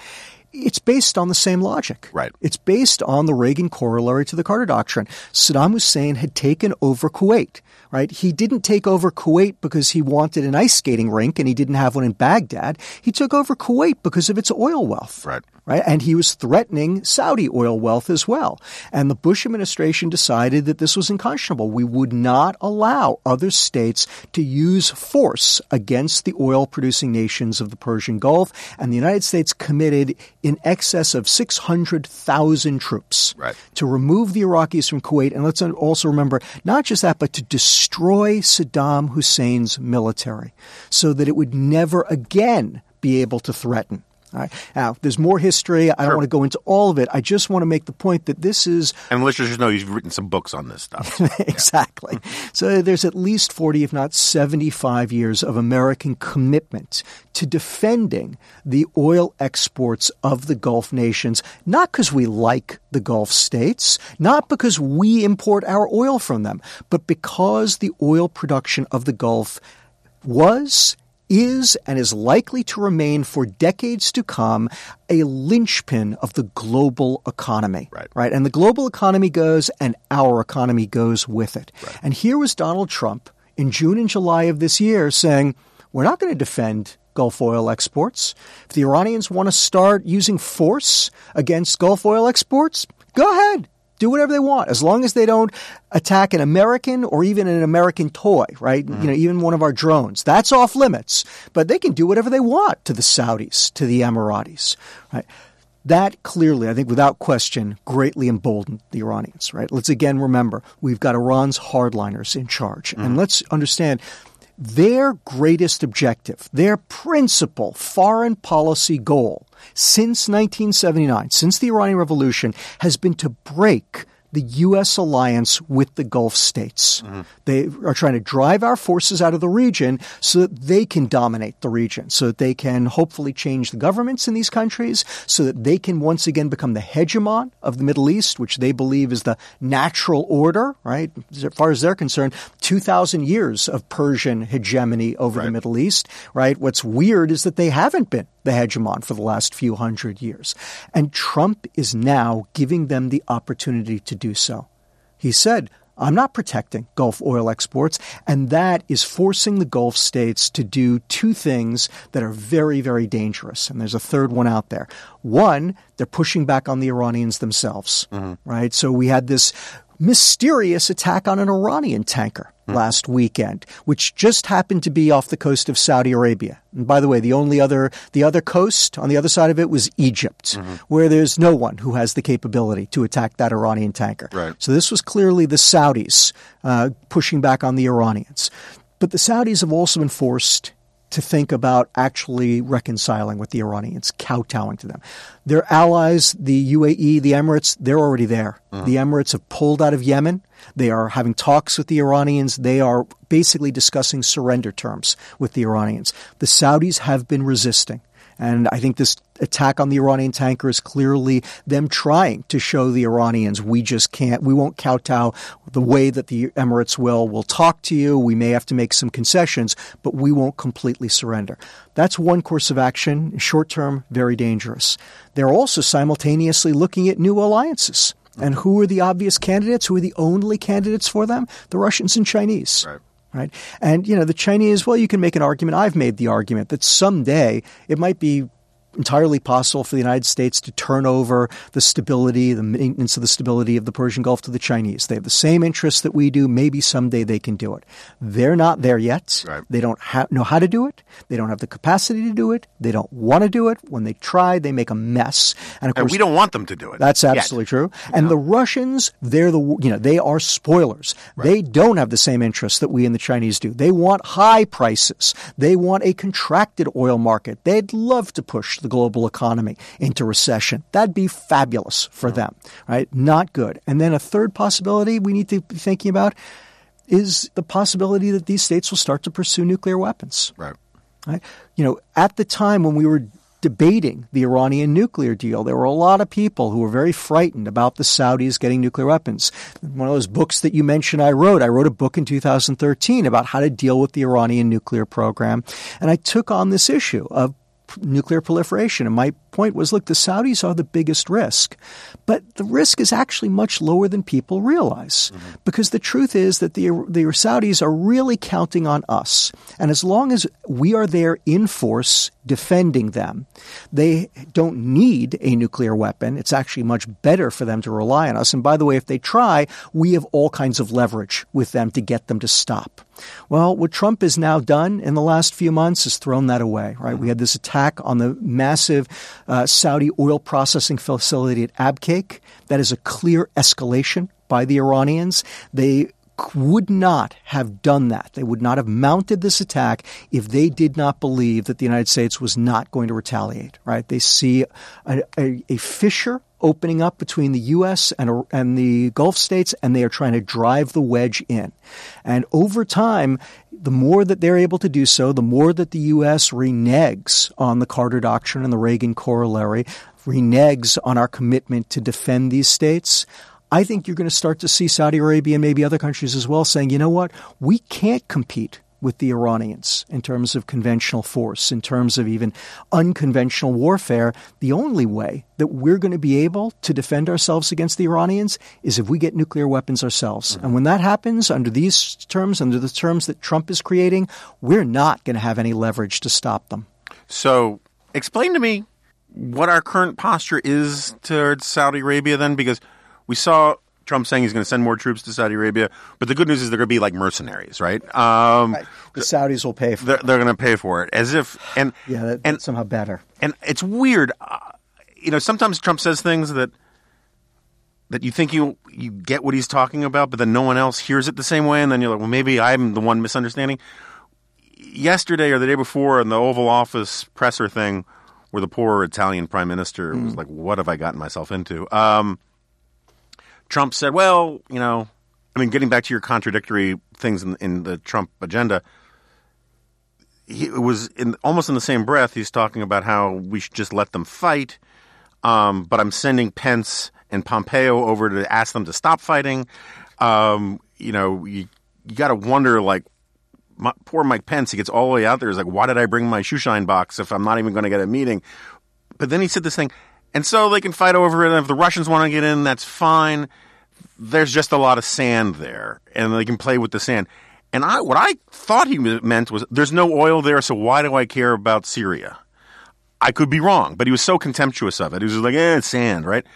it's based on the same logic. Right. It's based on the Reagan corollary to the Carter Doctrine. Saddam Hussein had taken over Kuwait. Right? He didn't take over Kuwait because he wanted an ice skating rink and he didn't have one in Baghdad. He took over Kuwait because of its oil wealth Right. right? And he was threatening Saudi oil wealth as well. And the Bush administration decided that this was unconscionable. We would not allow other states to use force against the oil producing nations of the Persian Gulf. And the United States committed in excess of 600,000 troops Right. to remove the Iraqis from Kuwait. And let's also remember not just that, but to destroy Saddam Hussein's military so that it would never again be able to threaten. All right. Now, there's more history. I don't want to go into all of it. I just want to make the point that this is And listeners know you've written some books on this stuff. exactly. So there's at least 40, if not 75 years of American commitment to defending the oil exports of the Gulf nations, not because we like the Gulf states, not because we import our oil from them, but because the oil production of the Gulf was is and is likely to remain for decades to come a linchpin of the global economy. Right. Right. And the global economy goes and our economy goes with it. And here was Donald Trump in June and July of this year saying, we're not going to defend Gulf oil exports. If the Iranians want to start using force against Gulf oil exports, go ahead. Do whatever they want, as long as they don't attack an American or even an American toy, right? Mm-hmm. You know, even one of our drones. That's off limits. But they can do whatever they want to the Saudis, to the Emiratis, right? That clearly, I think without question, greatly emboldened the Iranians, right? Let's again remember, we've got Iran's hardliners in charge. And mm-hmm. let's understand their greatest objective, their principal foreign policy goal since 1979, since the Iranian Revolution, has been to break the U.S. alliance with the Gulf states. Mm-hmm. They are trying to drive our forces out of the region so that they can dominate the region, so that they can hopefully change the governments in these countries, so that they can once again become the hegemon of the Middle East, which they believe is the natural order, right? As far as they're concerned, 2,000 years of Persian hegemony over the Middle East, right? What's weird is that they haven't been the hegemon for the last few hundred years. And Trump is now giving them the opportunity to do so. He said, I'm not protecting Gulf oil exports, and that is forcing the Gulf states to do two things that are very, very dangerous. And there's a third one out there. One, they're pushing back on the Iranians themselves, mm-hmm. right? So we had this mysterious attack on an Iranian tanker last weekend, which just happened to be off the coast of Saudi Arabia. And by the way, the only other the other coast on the other side of it was Egypt, where there's no one who has the capability to attack that Iranian tanker. Right. So this was clearly the Saudis uh, pushing back on the Iranians. But the Saudis have also been forced to think about actually reconciling with the Iranians, kowtowing to them. Their allies, the UAE, the Emirates, they're already there. Uh-huh. The Emirates have pulled out of Yemen. They are having talks with the Iranians. They are basically discussing surrender terms with the Iranians. The Saudis have been resisting. And I think this attack on the Iranian tanker is clearly them trying to show the Iranians we just can't, we won't kowtow the way that the Emirates will. We'll talk to you. We may have to make some concessions, but we won't completely surrender. That's one course of action. Short term, very dangerous. They're also simultaneously looking at new alliances. And who are the obvious candidates? Who are the only candidates for them? The Russians and Chinese Right. Right? And you know, the Chinese, well, you can make an argument. I've made the argument that someday it might be entirely possible for the United States to turn over the stability, the maintenance of the stability of the Persian Gulf to the Chinese. They have the same interests that we do. Maybe someday they can do it. They're not there yet. Right. They don't ha- know how to do it. They don't have the capacity to do it. They don't want to do it. When they try, they make a mess. And of And course, we don't want them to do it. that's yet. absolutely true. And the Russians, they're the you know they are spoilers. They don't have the same interests that we and the Chinese do. They want high prices. They want a contracted oil market. They'd love to push the global economy into recession. That'd be fabulous for them, right? Not good. And then a third possibility we need to be thinking about is the possibility that these states will start to pursue nuclear weapons. Right. Right? You know, at the time when we were debating the Iranian nuclear deal, there were a lot of people who were very frightened about the Saudis getting nuclear weapons. One of those books that you mentioned I wrote, I wrote a book in 2013 about how to deal with the Iranian nuclear program. And I took on this issue of nuclear proliferation. And my point was look, the Saudis are the biggest risk, but the risk is actually much lower than people realize. Mm-hmm. Because the truth is that the, the Saudis are really counting on us. And as long as we are there in force defending them, they don't need a nuclear weapon. It's actually much better for them to rely on us. And by the way, if they try, we have all kinds of leverage with them to get them to stop. Well, what Trump has now done in the last few months has thrown that away, right? We had this attack on the massive uh, Saudi oil processing facility at Abqaiq. That is a clear escalation by the Iranians. They would not have done that. They would not have mounted this attack if they did not believe that the United States was not going to retaliate, right? They see a, a, a fissure opening up between the U.S. and, and the Gulf states, and they are trying to drive the wedge in. And over time, the more that they're able to do so, the more that the U.S. reneges on the Carter Doctrine and the Reagan corollary, reneges on our commitment to defend these states. I think you're going to start to see Saudi Arabia and maybe other countries as well saying, you know what, we can't compete with the Iranians in terms of conventional force, in terms of even unconventional warfare. The only way that we're going to be able to defend ourselves against the Iranians is if we get nuclear weapons ourselves. Mm-hmm. And when that happens, under these terms, under the terms that Trump is creating, we're not going to have any leverage to stop them. So, explain to me what our current posture is towards Saudi Arabia then, because we saw Trump saying he's going to send more troops to Saudi Arabia, but the good news is they're going to be like mercenaries, right? Um, right. The Saudis will pay for they're, it. They're going to pay for it as if and yeah, that, and somehow better. And it's weird, uh, you know. Sometimes Trump says things that that you think you you get what he's talking about, but then no one else hears it the same way, and then you're like, well, maybe I'm the one misunderstanding. Yesterday or the day before, in the Oval Office presser thing, where the poor Italian prime minister mm. was like, "What have I gotten myself into?" Um, Trump said, well, you know, I mean, getting back to your contradictory things in, in the Trump agenda, he was in almost in the same breath. He's talking about how we should just let them fight, um, but I'm sending Pence and Pompeo over to ask them to stop fighting. Um, you know, you, you got to wonder, like, my, poor Mike Pence, he gets all the way out there. He's like, why did I bring my shoe shine box if I'm not even going to get a meeting? But then he said this thing, and so they can fight over it. And if the Russians want to get in, that's fine. There's just a lot of sand there, and they can play with the sand. And I, what I thought he meant was, there's no oil there, so why do I care about Syria? I could be wrong, but he was so contemptuous of it. He was like, eh, it's sand, right?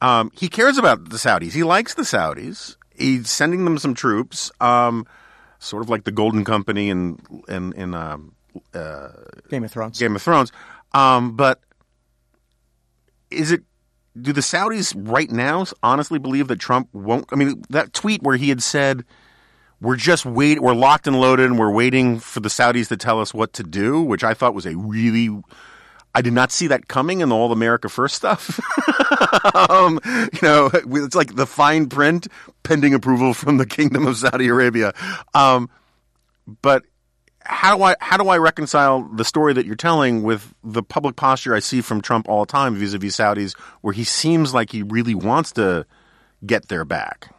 Um, he cares about the Saudis. He likes the Saudis. He's sending them some troops, um, sort of like the Golden Company in in, in um, uh, Game of Thrones. Game of Thrones. Um, but is it do the Saudis right now honestly believe that Trump won't? I mean, that tweet where he had said, "We're just wait, we're locked and loaded, and we're waiting for the Saudis to tell us what to do," which I thought was a really, I did not see that coming in the All America First stuff. um, you know, it's like the fine print, pending approval from the Kingdom of Saudi Arabia. Um, but how do I how do I reconcile the story that you're telling with the public posture I see from Trump all the time vis-a-vis Saudis, where he seems like he really wants to get their back?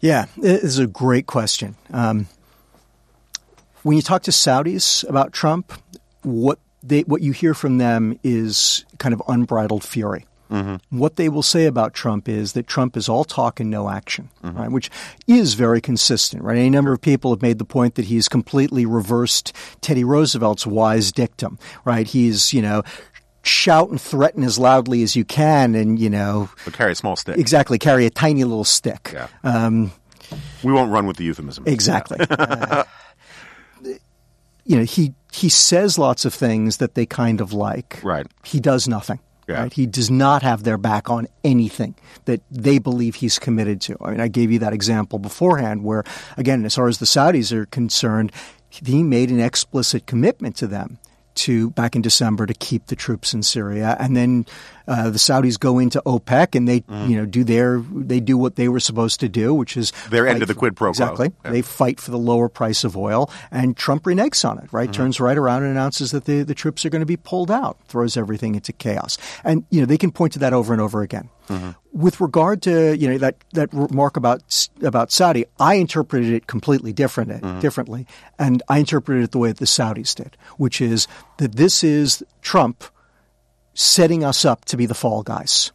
Yeah, it is a great question. Um, when you talk to Saudis about Trump, what they what you hear from them is kind of unbridled fury. Mm-hmm. What they will say about Trump is that Trump is all talk and no action, mm-hmm. right? Which is very consistent, right? A number of people have made the point that he's completely reversed Teddy Roosevelt's wise dictum, right? He's, you know, shout and threaten as loudly as you can and, you know. But carry a small stick. Exactly. Carry a tiny little stick. Yeah. Um, we won't run with the euphemism. Exactly. uh, you know, he, he says lots of things that they kind of like. Right. He does nothing. Yeah. Right? He does not have their back on anything that they believe he's committed to. I mean, I gave you that example beforehand where, again, as far as the Saudis are concerned, he made an explicit commitment to them to back in December to keep the troops in Syria, and then uh, the Saudis go into OPEC and they Mm-hmm. you know do their they do what they were supposed to do, which is Their end of the quid pro quo. Exactly, Yeah. they fight for the lower price of oil, and Trump reneges on it. Right, Mm-hmm. turns right around and announces that the the troops are going to be pulled out, throws everything into chaos, and you know they can point to that over and over again. Mm-hmm. With regard to you know that that remark about about Saudi, I interpreted it completely different Mm-hmm. differently, and I interpreted it the way that the Saudis did, which is that this is Trump setting us up to be the fall guys.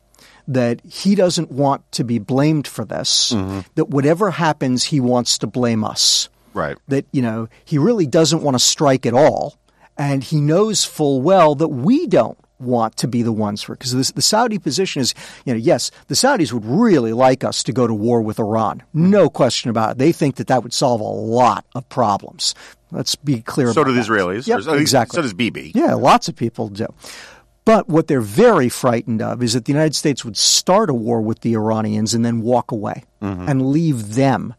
That he doesn't want to be blamed for this. Mm-hmm. That whatever happens, he wants to blame us. Right. That you know he really doesn't want to strike at all, and he knows full well that we don't want to be the ones for because the Saudi position is you know yes the Saudis would really like us to go to war with Iran no question about it they think that that would solve a lot of problems let's be clear So do the. Israelis. Yep, Or at least- exactly So does Bibi. yeah, lots of people do. But what they're very frightened of is that the United States would start a war with the Iranians and then walk away mm-hmm. and leave them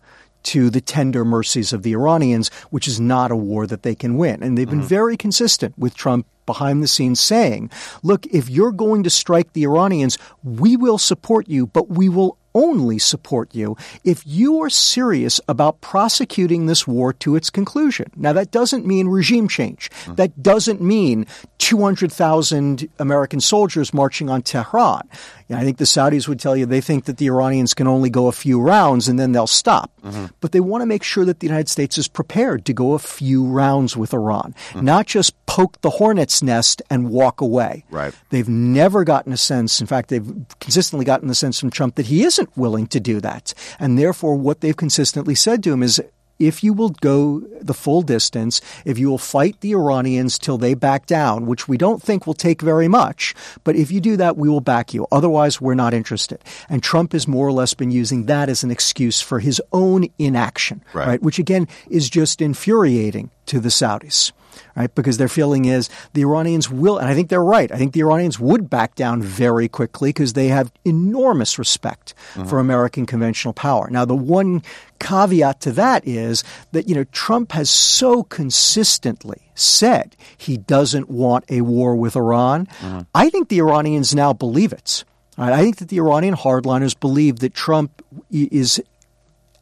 to the tender mercies of the Iranians, which is not a war that they can win. And they've been mm-hmm. very consistent with Trump behind the scenes saying, look, if you're going to strike the Iranians, we will support you, but we will only support you if you are serious about prosecuting this war to its conclusion. Now, that doesn't mean regime change. Mm-hmm. That doesn't mean 200,000 American soldiers marching on Tehran. Know, I think the Saudis would tell you they think that the Iranians can only go a few rounds and then they'll stop. Mm-hmm. But they want to make sure that the United States is prepared to go a few rounds with Iran, mm-hmm. not just poke the hornet's nest and walk away. Right. They've never gotten a sense, in fact, they've consistently gotten the sense from Trump that he isn't willing to do that. And therefore, what they've consistently said to him is, if you will go the full distance, if you will fight the Iranians till they back down, which we don't think will take very much, but if you do that, we will back you. Otherwise, we're not interested. And Trump has more or less been using that as an excuse for his own inaction, Right. right? Which again is just infuriating to the Saudis right? Because their feeling is the Iranians will, and I think they're right. I think the Iranians would back down very quickly because they have enormous respect mm-hmm. for American conventional power. Now, the one caveat to that is that, you know, Trump has so consistently said he doesn't want a war with Iran. Mm-hmm. I think the Iranians now believe it. Right? I think that the Iranian hardliners believe that Trump is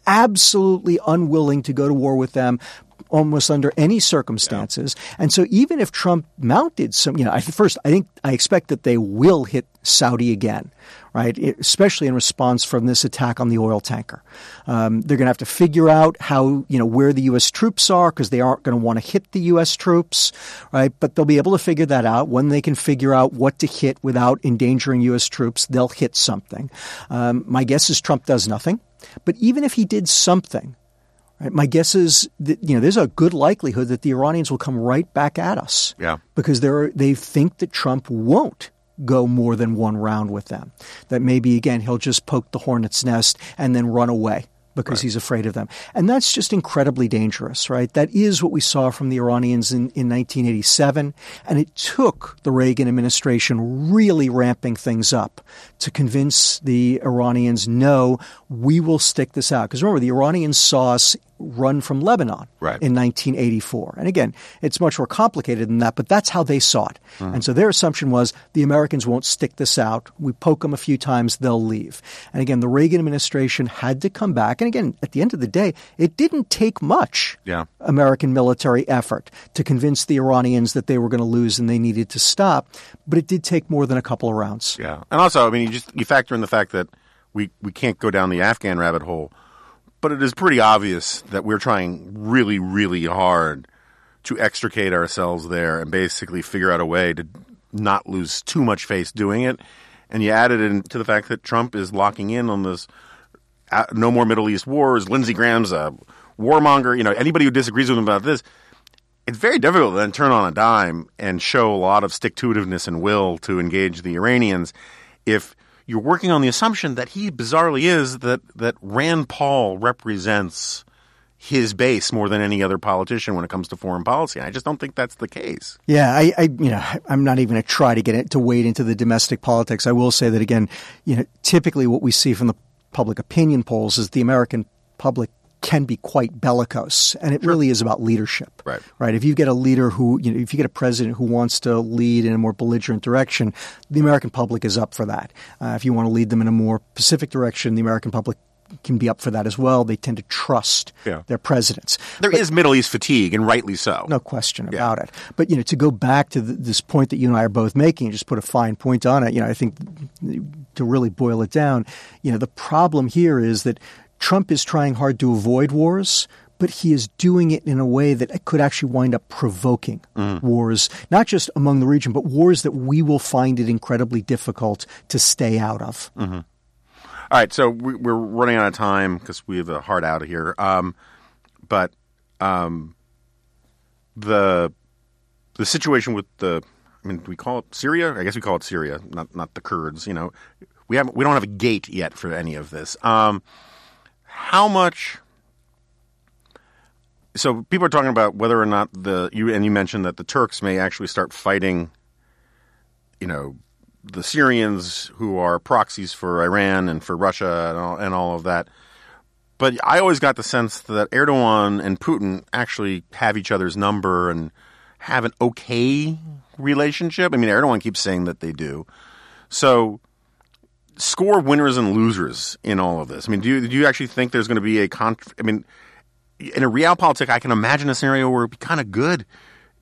absolutely unwilling to go to war with them almost under any circumstances. And so even if Trump mounted some, you know, I, first, I think, I expect that they will hit Saudi again, right? It- especially in response from this attack on the oil tanker. Um, they're going to have to figure out how, you know, where the U.S. troops are because they aren't going to want to hit the U.S. troops, right? But they'll be able to figure that out. When they can figure out what to hit without endangering U.S. troops, they'll hit something. Um, my guess is Trump does nothing. But even if he did something, my guess is that you know there's a good likelihood that the Iranians will come right back at us. Yeah. because they they think that Trump won't go more than one round with them. That maybe again he'll just poke the hornet's nest and then run away because he's afraid of them. And that's just incredibly dangerous, right? That is what we saw from the Iranians in, in 1987. And it took the Reagan administration really ramping things up to convince the Iranians, no, we will stick this out. Because remember, the Iranians saw us run from Lebanon Right. in 1984. And again, it's much more complicated than that, but that's how they saw it. Uh-huh. And so their assumption was the Americans won't stick this out. We poke them a few times, they'll leave. And again, the Reagan administration had to come back. And again, at the end of the day, it didn't take much Yeah. American military effort to convince the Iranians that they were going to lose and they needed to stop. But it did take more than a couple of rounds. Yeah, and also, I mean, you just you factor in the fact that we we can't go down the Afghan rabbit hole, but it is pretty obvious that we're trying really, really hard to extricate ourselves there and basically figure out a way to not lose too much face doing it. And you add added into the fact that Trump is locking in on this uh, no more Middle East wars. Lindsey Graham's a warmonger. You know, anybody who disagrees with him about this, it's very difficult to then turn on a dime and show a lot of stick to itiveness and will to engage the Iranians if you're working on the assumption that he bizarrely is that, that Rand Paul represents his base more than any other politician when it comes to foreign policy. And I just don't think that's the case. Yeah, I, I you know, I'm not even going to try to get it to wade into the domestic politics. I will say that again, you know, typically what we see from the public opinion polls is the American public can be quite bellicose, and it really is about leadership. Right. Right. If you get a leader who, you know, if you get a president who wants to lead in a more belligerent direction, the American public is up for that. Uh, if you want to lead them in a more pacific direction, the American public can be up for that as well. They tend to trust Yeah. their presidents. There is Middle East fatigue, and rightly so. No question about it. But you know, to go back to th this point that you and I are both making, and just put a fine point on it. You know, I think to really boil it down, you know, the problem here is that Trump is trying hard to avoid wars. But he is doing it in a way that could actually wind up provoking wars, not just among the region, but wars that we will find it incredibly difficult to stay out of. All right, so we, we're running out of time because we have a hard out of here. Um, but um, the the situation with the, I mean, do we call it Syria? I guess we call it Syria, not not the Kurds. You know, we have we don't have a gate yet for any of this. Um, how much? So people are talking about whether or not the you and you mentioned that the Turks may actually start fighting. You know, the Syrians who are proxies for Iran and for Russia and all, and all of that. But I always got the sense that Erdogan and Putin actually have each other's number and have an okay relationship. I mean, Erdogan keeps saying that they do. So, score winners and losers in all of this. I mean, do you, do you actually think there's going to be a con? I mean, in a realpolitik, I can imagine a scenario where it'd be kind of good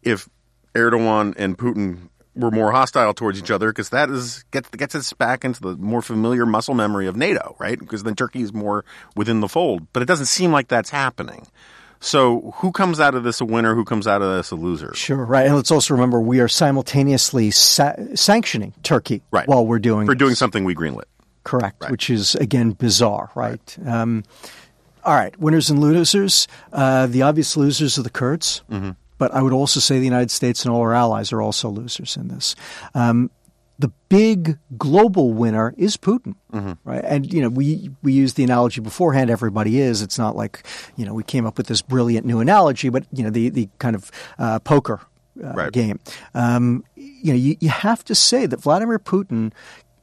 if Erdogan and Putin were more hostile towards each other because that is gets gets us back into the more familiar muscle memory of NATO, right? Because then Turkey is more within the fold, but it doesn't seem like that's happening. So, who comes out of this a winner? Who comes out of this a loser? Sure, right. And let's also remember we are simultaneously sa- sanctioning Turkey Right. while we're doing For this. doing something we greenlit. Correct, which is again bizarre, right? Um, all right, winners and losers. Uh, the obvious losers are the Kurds, but I would also say the United States and all our allies are also losers in this. Um, the big global winner is Putin, right? And you know, we we used the analogy beforehand. Everybody is. It's not like you know we came up with this brilliant new analogy, but you know the the kind of uh, poker uh, Right. game. Um, you know, you, you have to say that Vladimir Putin.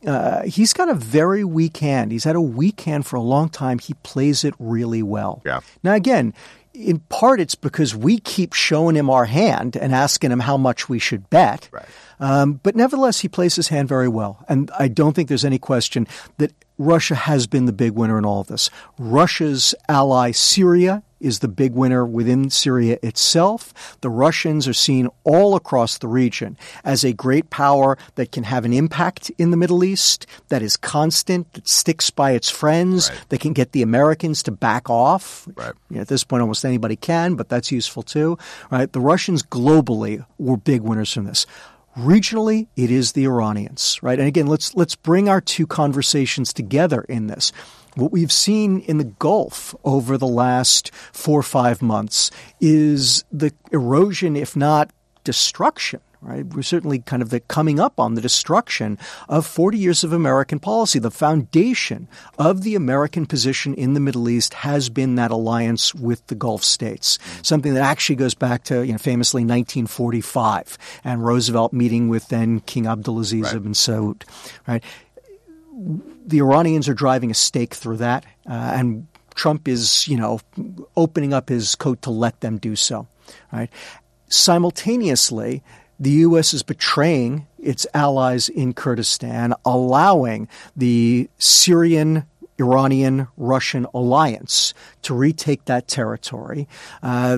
Uh, he's got a very weak hand. He's had a weak hand for a long time. He plays it really well. Yeah. Now, again, in part, it's because we keep showing him our hand and asking him how much we should bet. Right. Um, but nevertheless, he plays his hand very well. And I don't think there's any question that Russia has been the big winner in all of this. Russia's ally, Syria, is the big winner within Syria itself. The Russians are seen all across the region as a great power that can have an impact in the Middle East, that is constant, that sticks by its friends, Right. that can get the Americans to back off. Right. You know, at this point, almost anybody can, but that's useful too. Right? The Russians globally were big winners from this. Regionally, it is the Iranians, right? And again, let's let's bring our two conversations together in this. What we've seen in the Gulf over the last four or five months is the erosion, if not destruction, right? We're certainly kind of the coming up on the destruction of 40 years of American policy. The foundation of the American position in the Middle East has been that alliance with the Gulf states, something that actually goes back to, you know, famously 1945 and Roosevelt meeting with then King Abdulaziz Right. ibn Saud, right? the Iranians are driving a stake through that, uh, and Trump is, you know, opening up his coat to let them do so. Right. Simultaneously, the U.S. is betraying its allies in Kurdistan, allowing the Syrian. Iranian Russian alliance to retake that territory. Uh,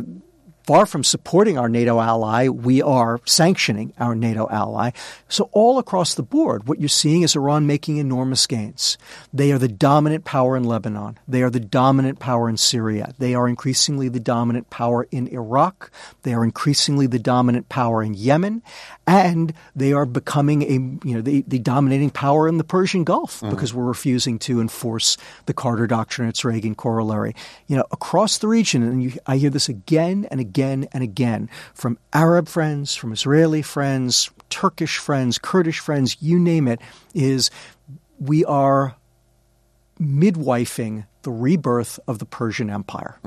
far from supporting our NATO ally, we are sanctioning our NATO ally. So all across the board, what you're seeing is Iran making enormous gains. They are the dominant power in Lebanon. They are the dominant power in Syria. They are increasingly the dominant power in Iraq. They are increasingly the dominant power in Yemen. And they are becoming a, you know, the, the dominating power in the Persian Gulf mm-hmm. because we're refusing to enforce the Carter Doctrine, its Reagan corollary. You know, across the region, and you, I hear this again and again and again from Arab friends, from Israeli friends, Turkish friends, Kurdish friends, you name it, is we are midwifing the rebirth of the Persian Empire.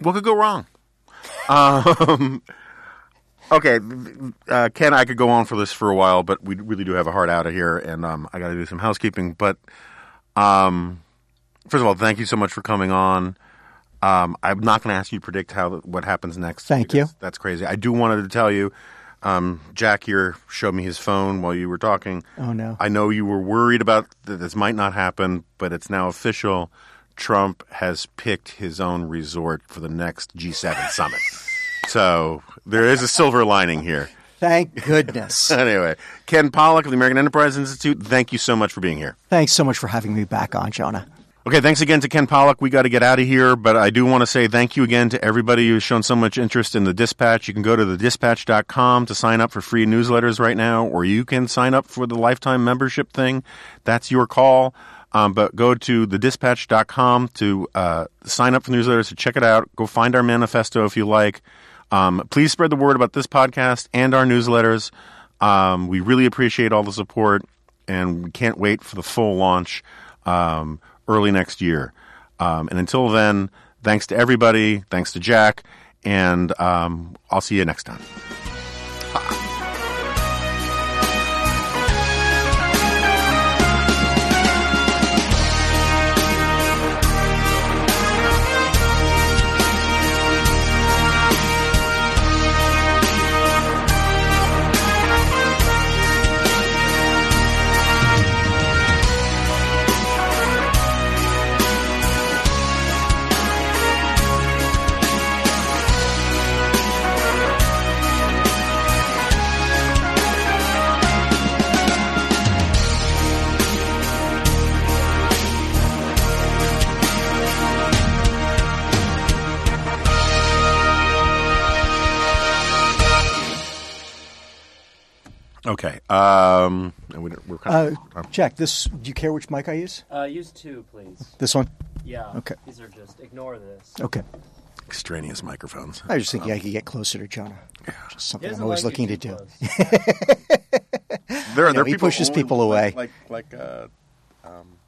What could go wrong? Um, okay, uh, Ken, I could go on for this for a while, but we really do have a heart out of here, and um, I got to do some housekeeping. But um, first of all, thank you so much for coming on. Um, I'm not going to ask you to predict how what happens next. Thank you. That's crazy. I do wanted to tell you. Um, Jack here showed me his phone while you were talking. Oh, no. I know you were worried about that this might not happen, but it's now official. Trump has picked his own resort for the next G7 summit. So there is a silver lining here. Thank goodness. Anyway, Ken Pollack of the American Enterprise Institute, thank you so much for being here. Thanks so much for having me back on, Jonah. Okay, thanks again to Ken Pollack. We got to get out of here, but I do want to say thank you again to everybody who's shown so much interest in the Dispatch. You can go to thedispatch.com to sign up for free newsletters right now, or you can sign up for the lifetime membership thing. That's your call. Um, but go to thedispatch.com to uh, sign up for newsletters, to check it out. Go find our manifesto if you like. Um, please spread the word about this podcast and our newsletters. Um, we really appreciate all the support, and we can't wait for the full launch um, early next year. Um, and until then, thanks to everybody. Thanks to Jack, and um, I'll see you next time. Okay. Um, and we, we're kind of Uh. Jack, this. Do you care which mic I use? Uh, use two, please. This one. Yeah. Okay. These are just ignore this. Okay. extraneous microphones. I was just thinking I could get closer to Jonah. Just something I'm always like looking to too do. close. There, know, there are he people pushes who- people away. Like, like, like uh, um,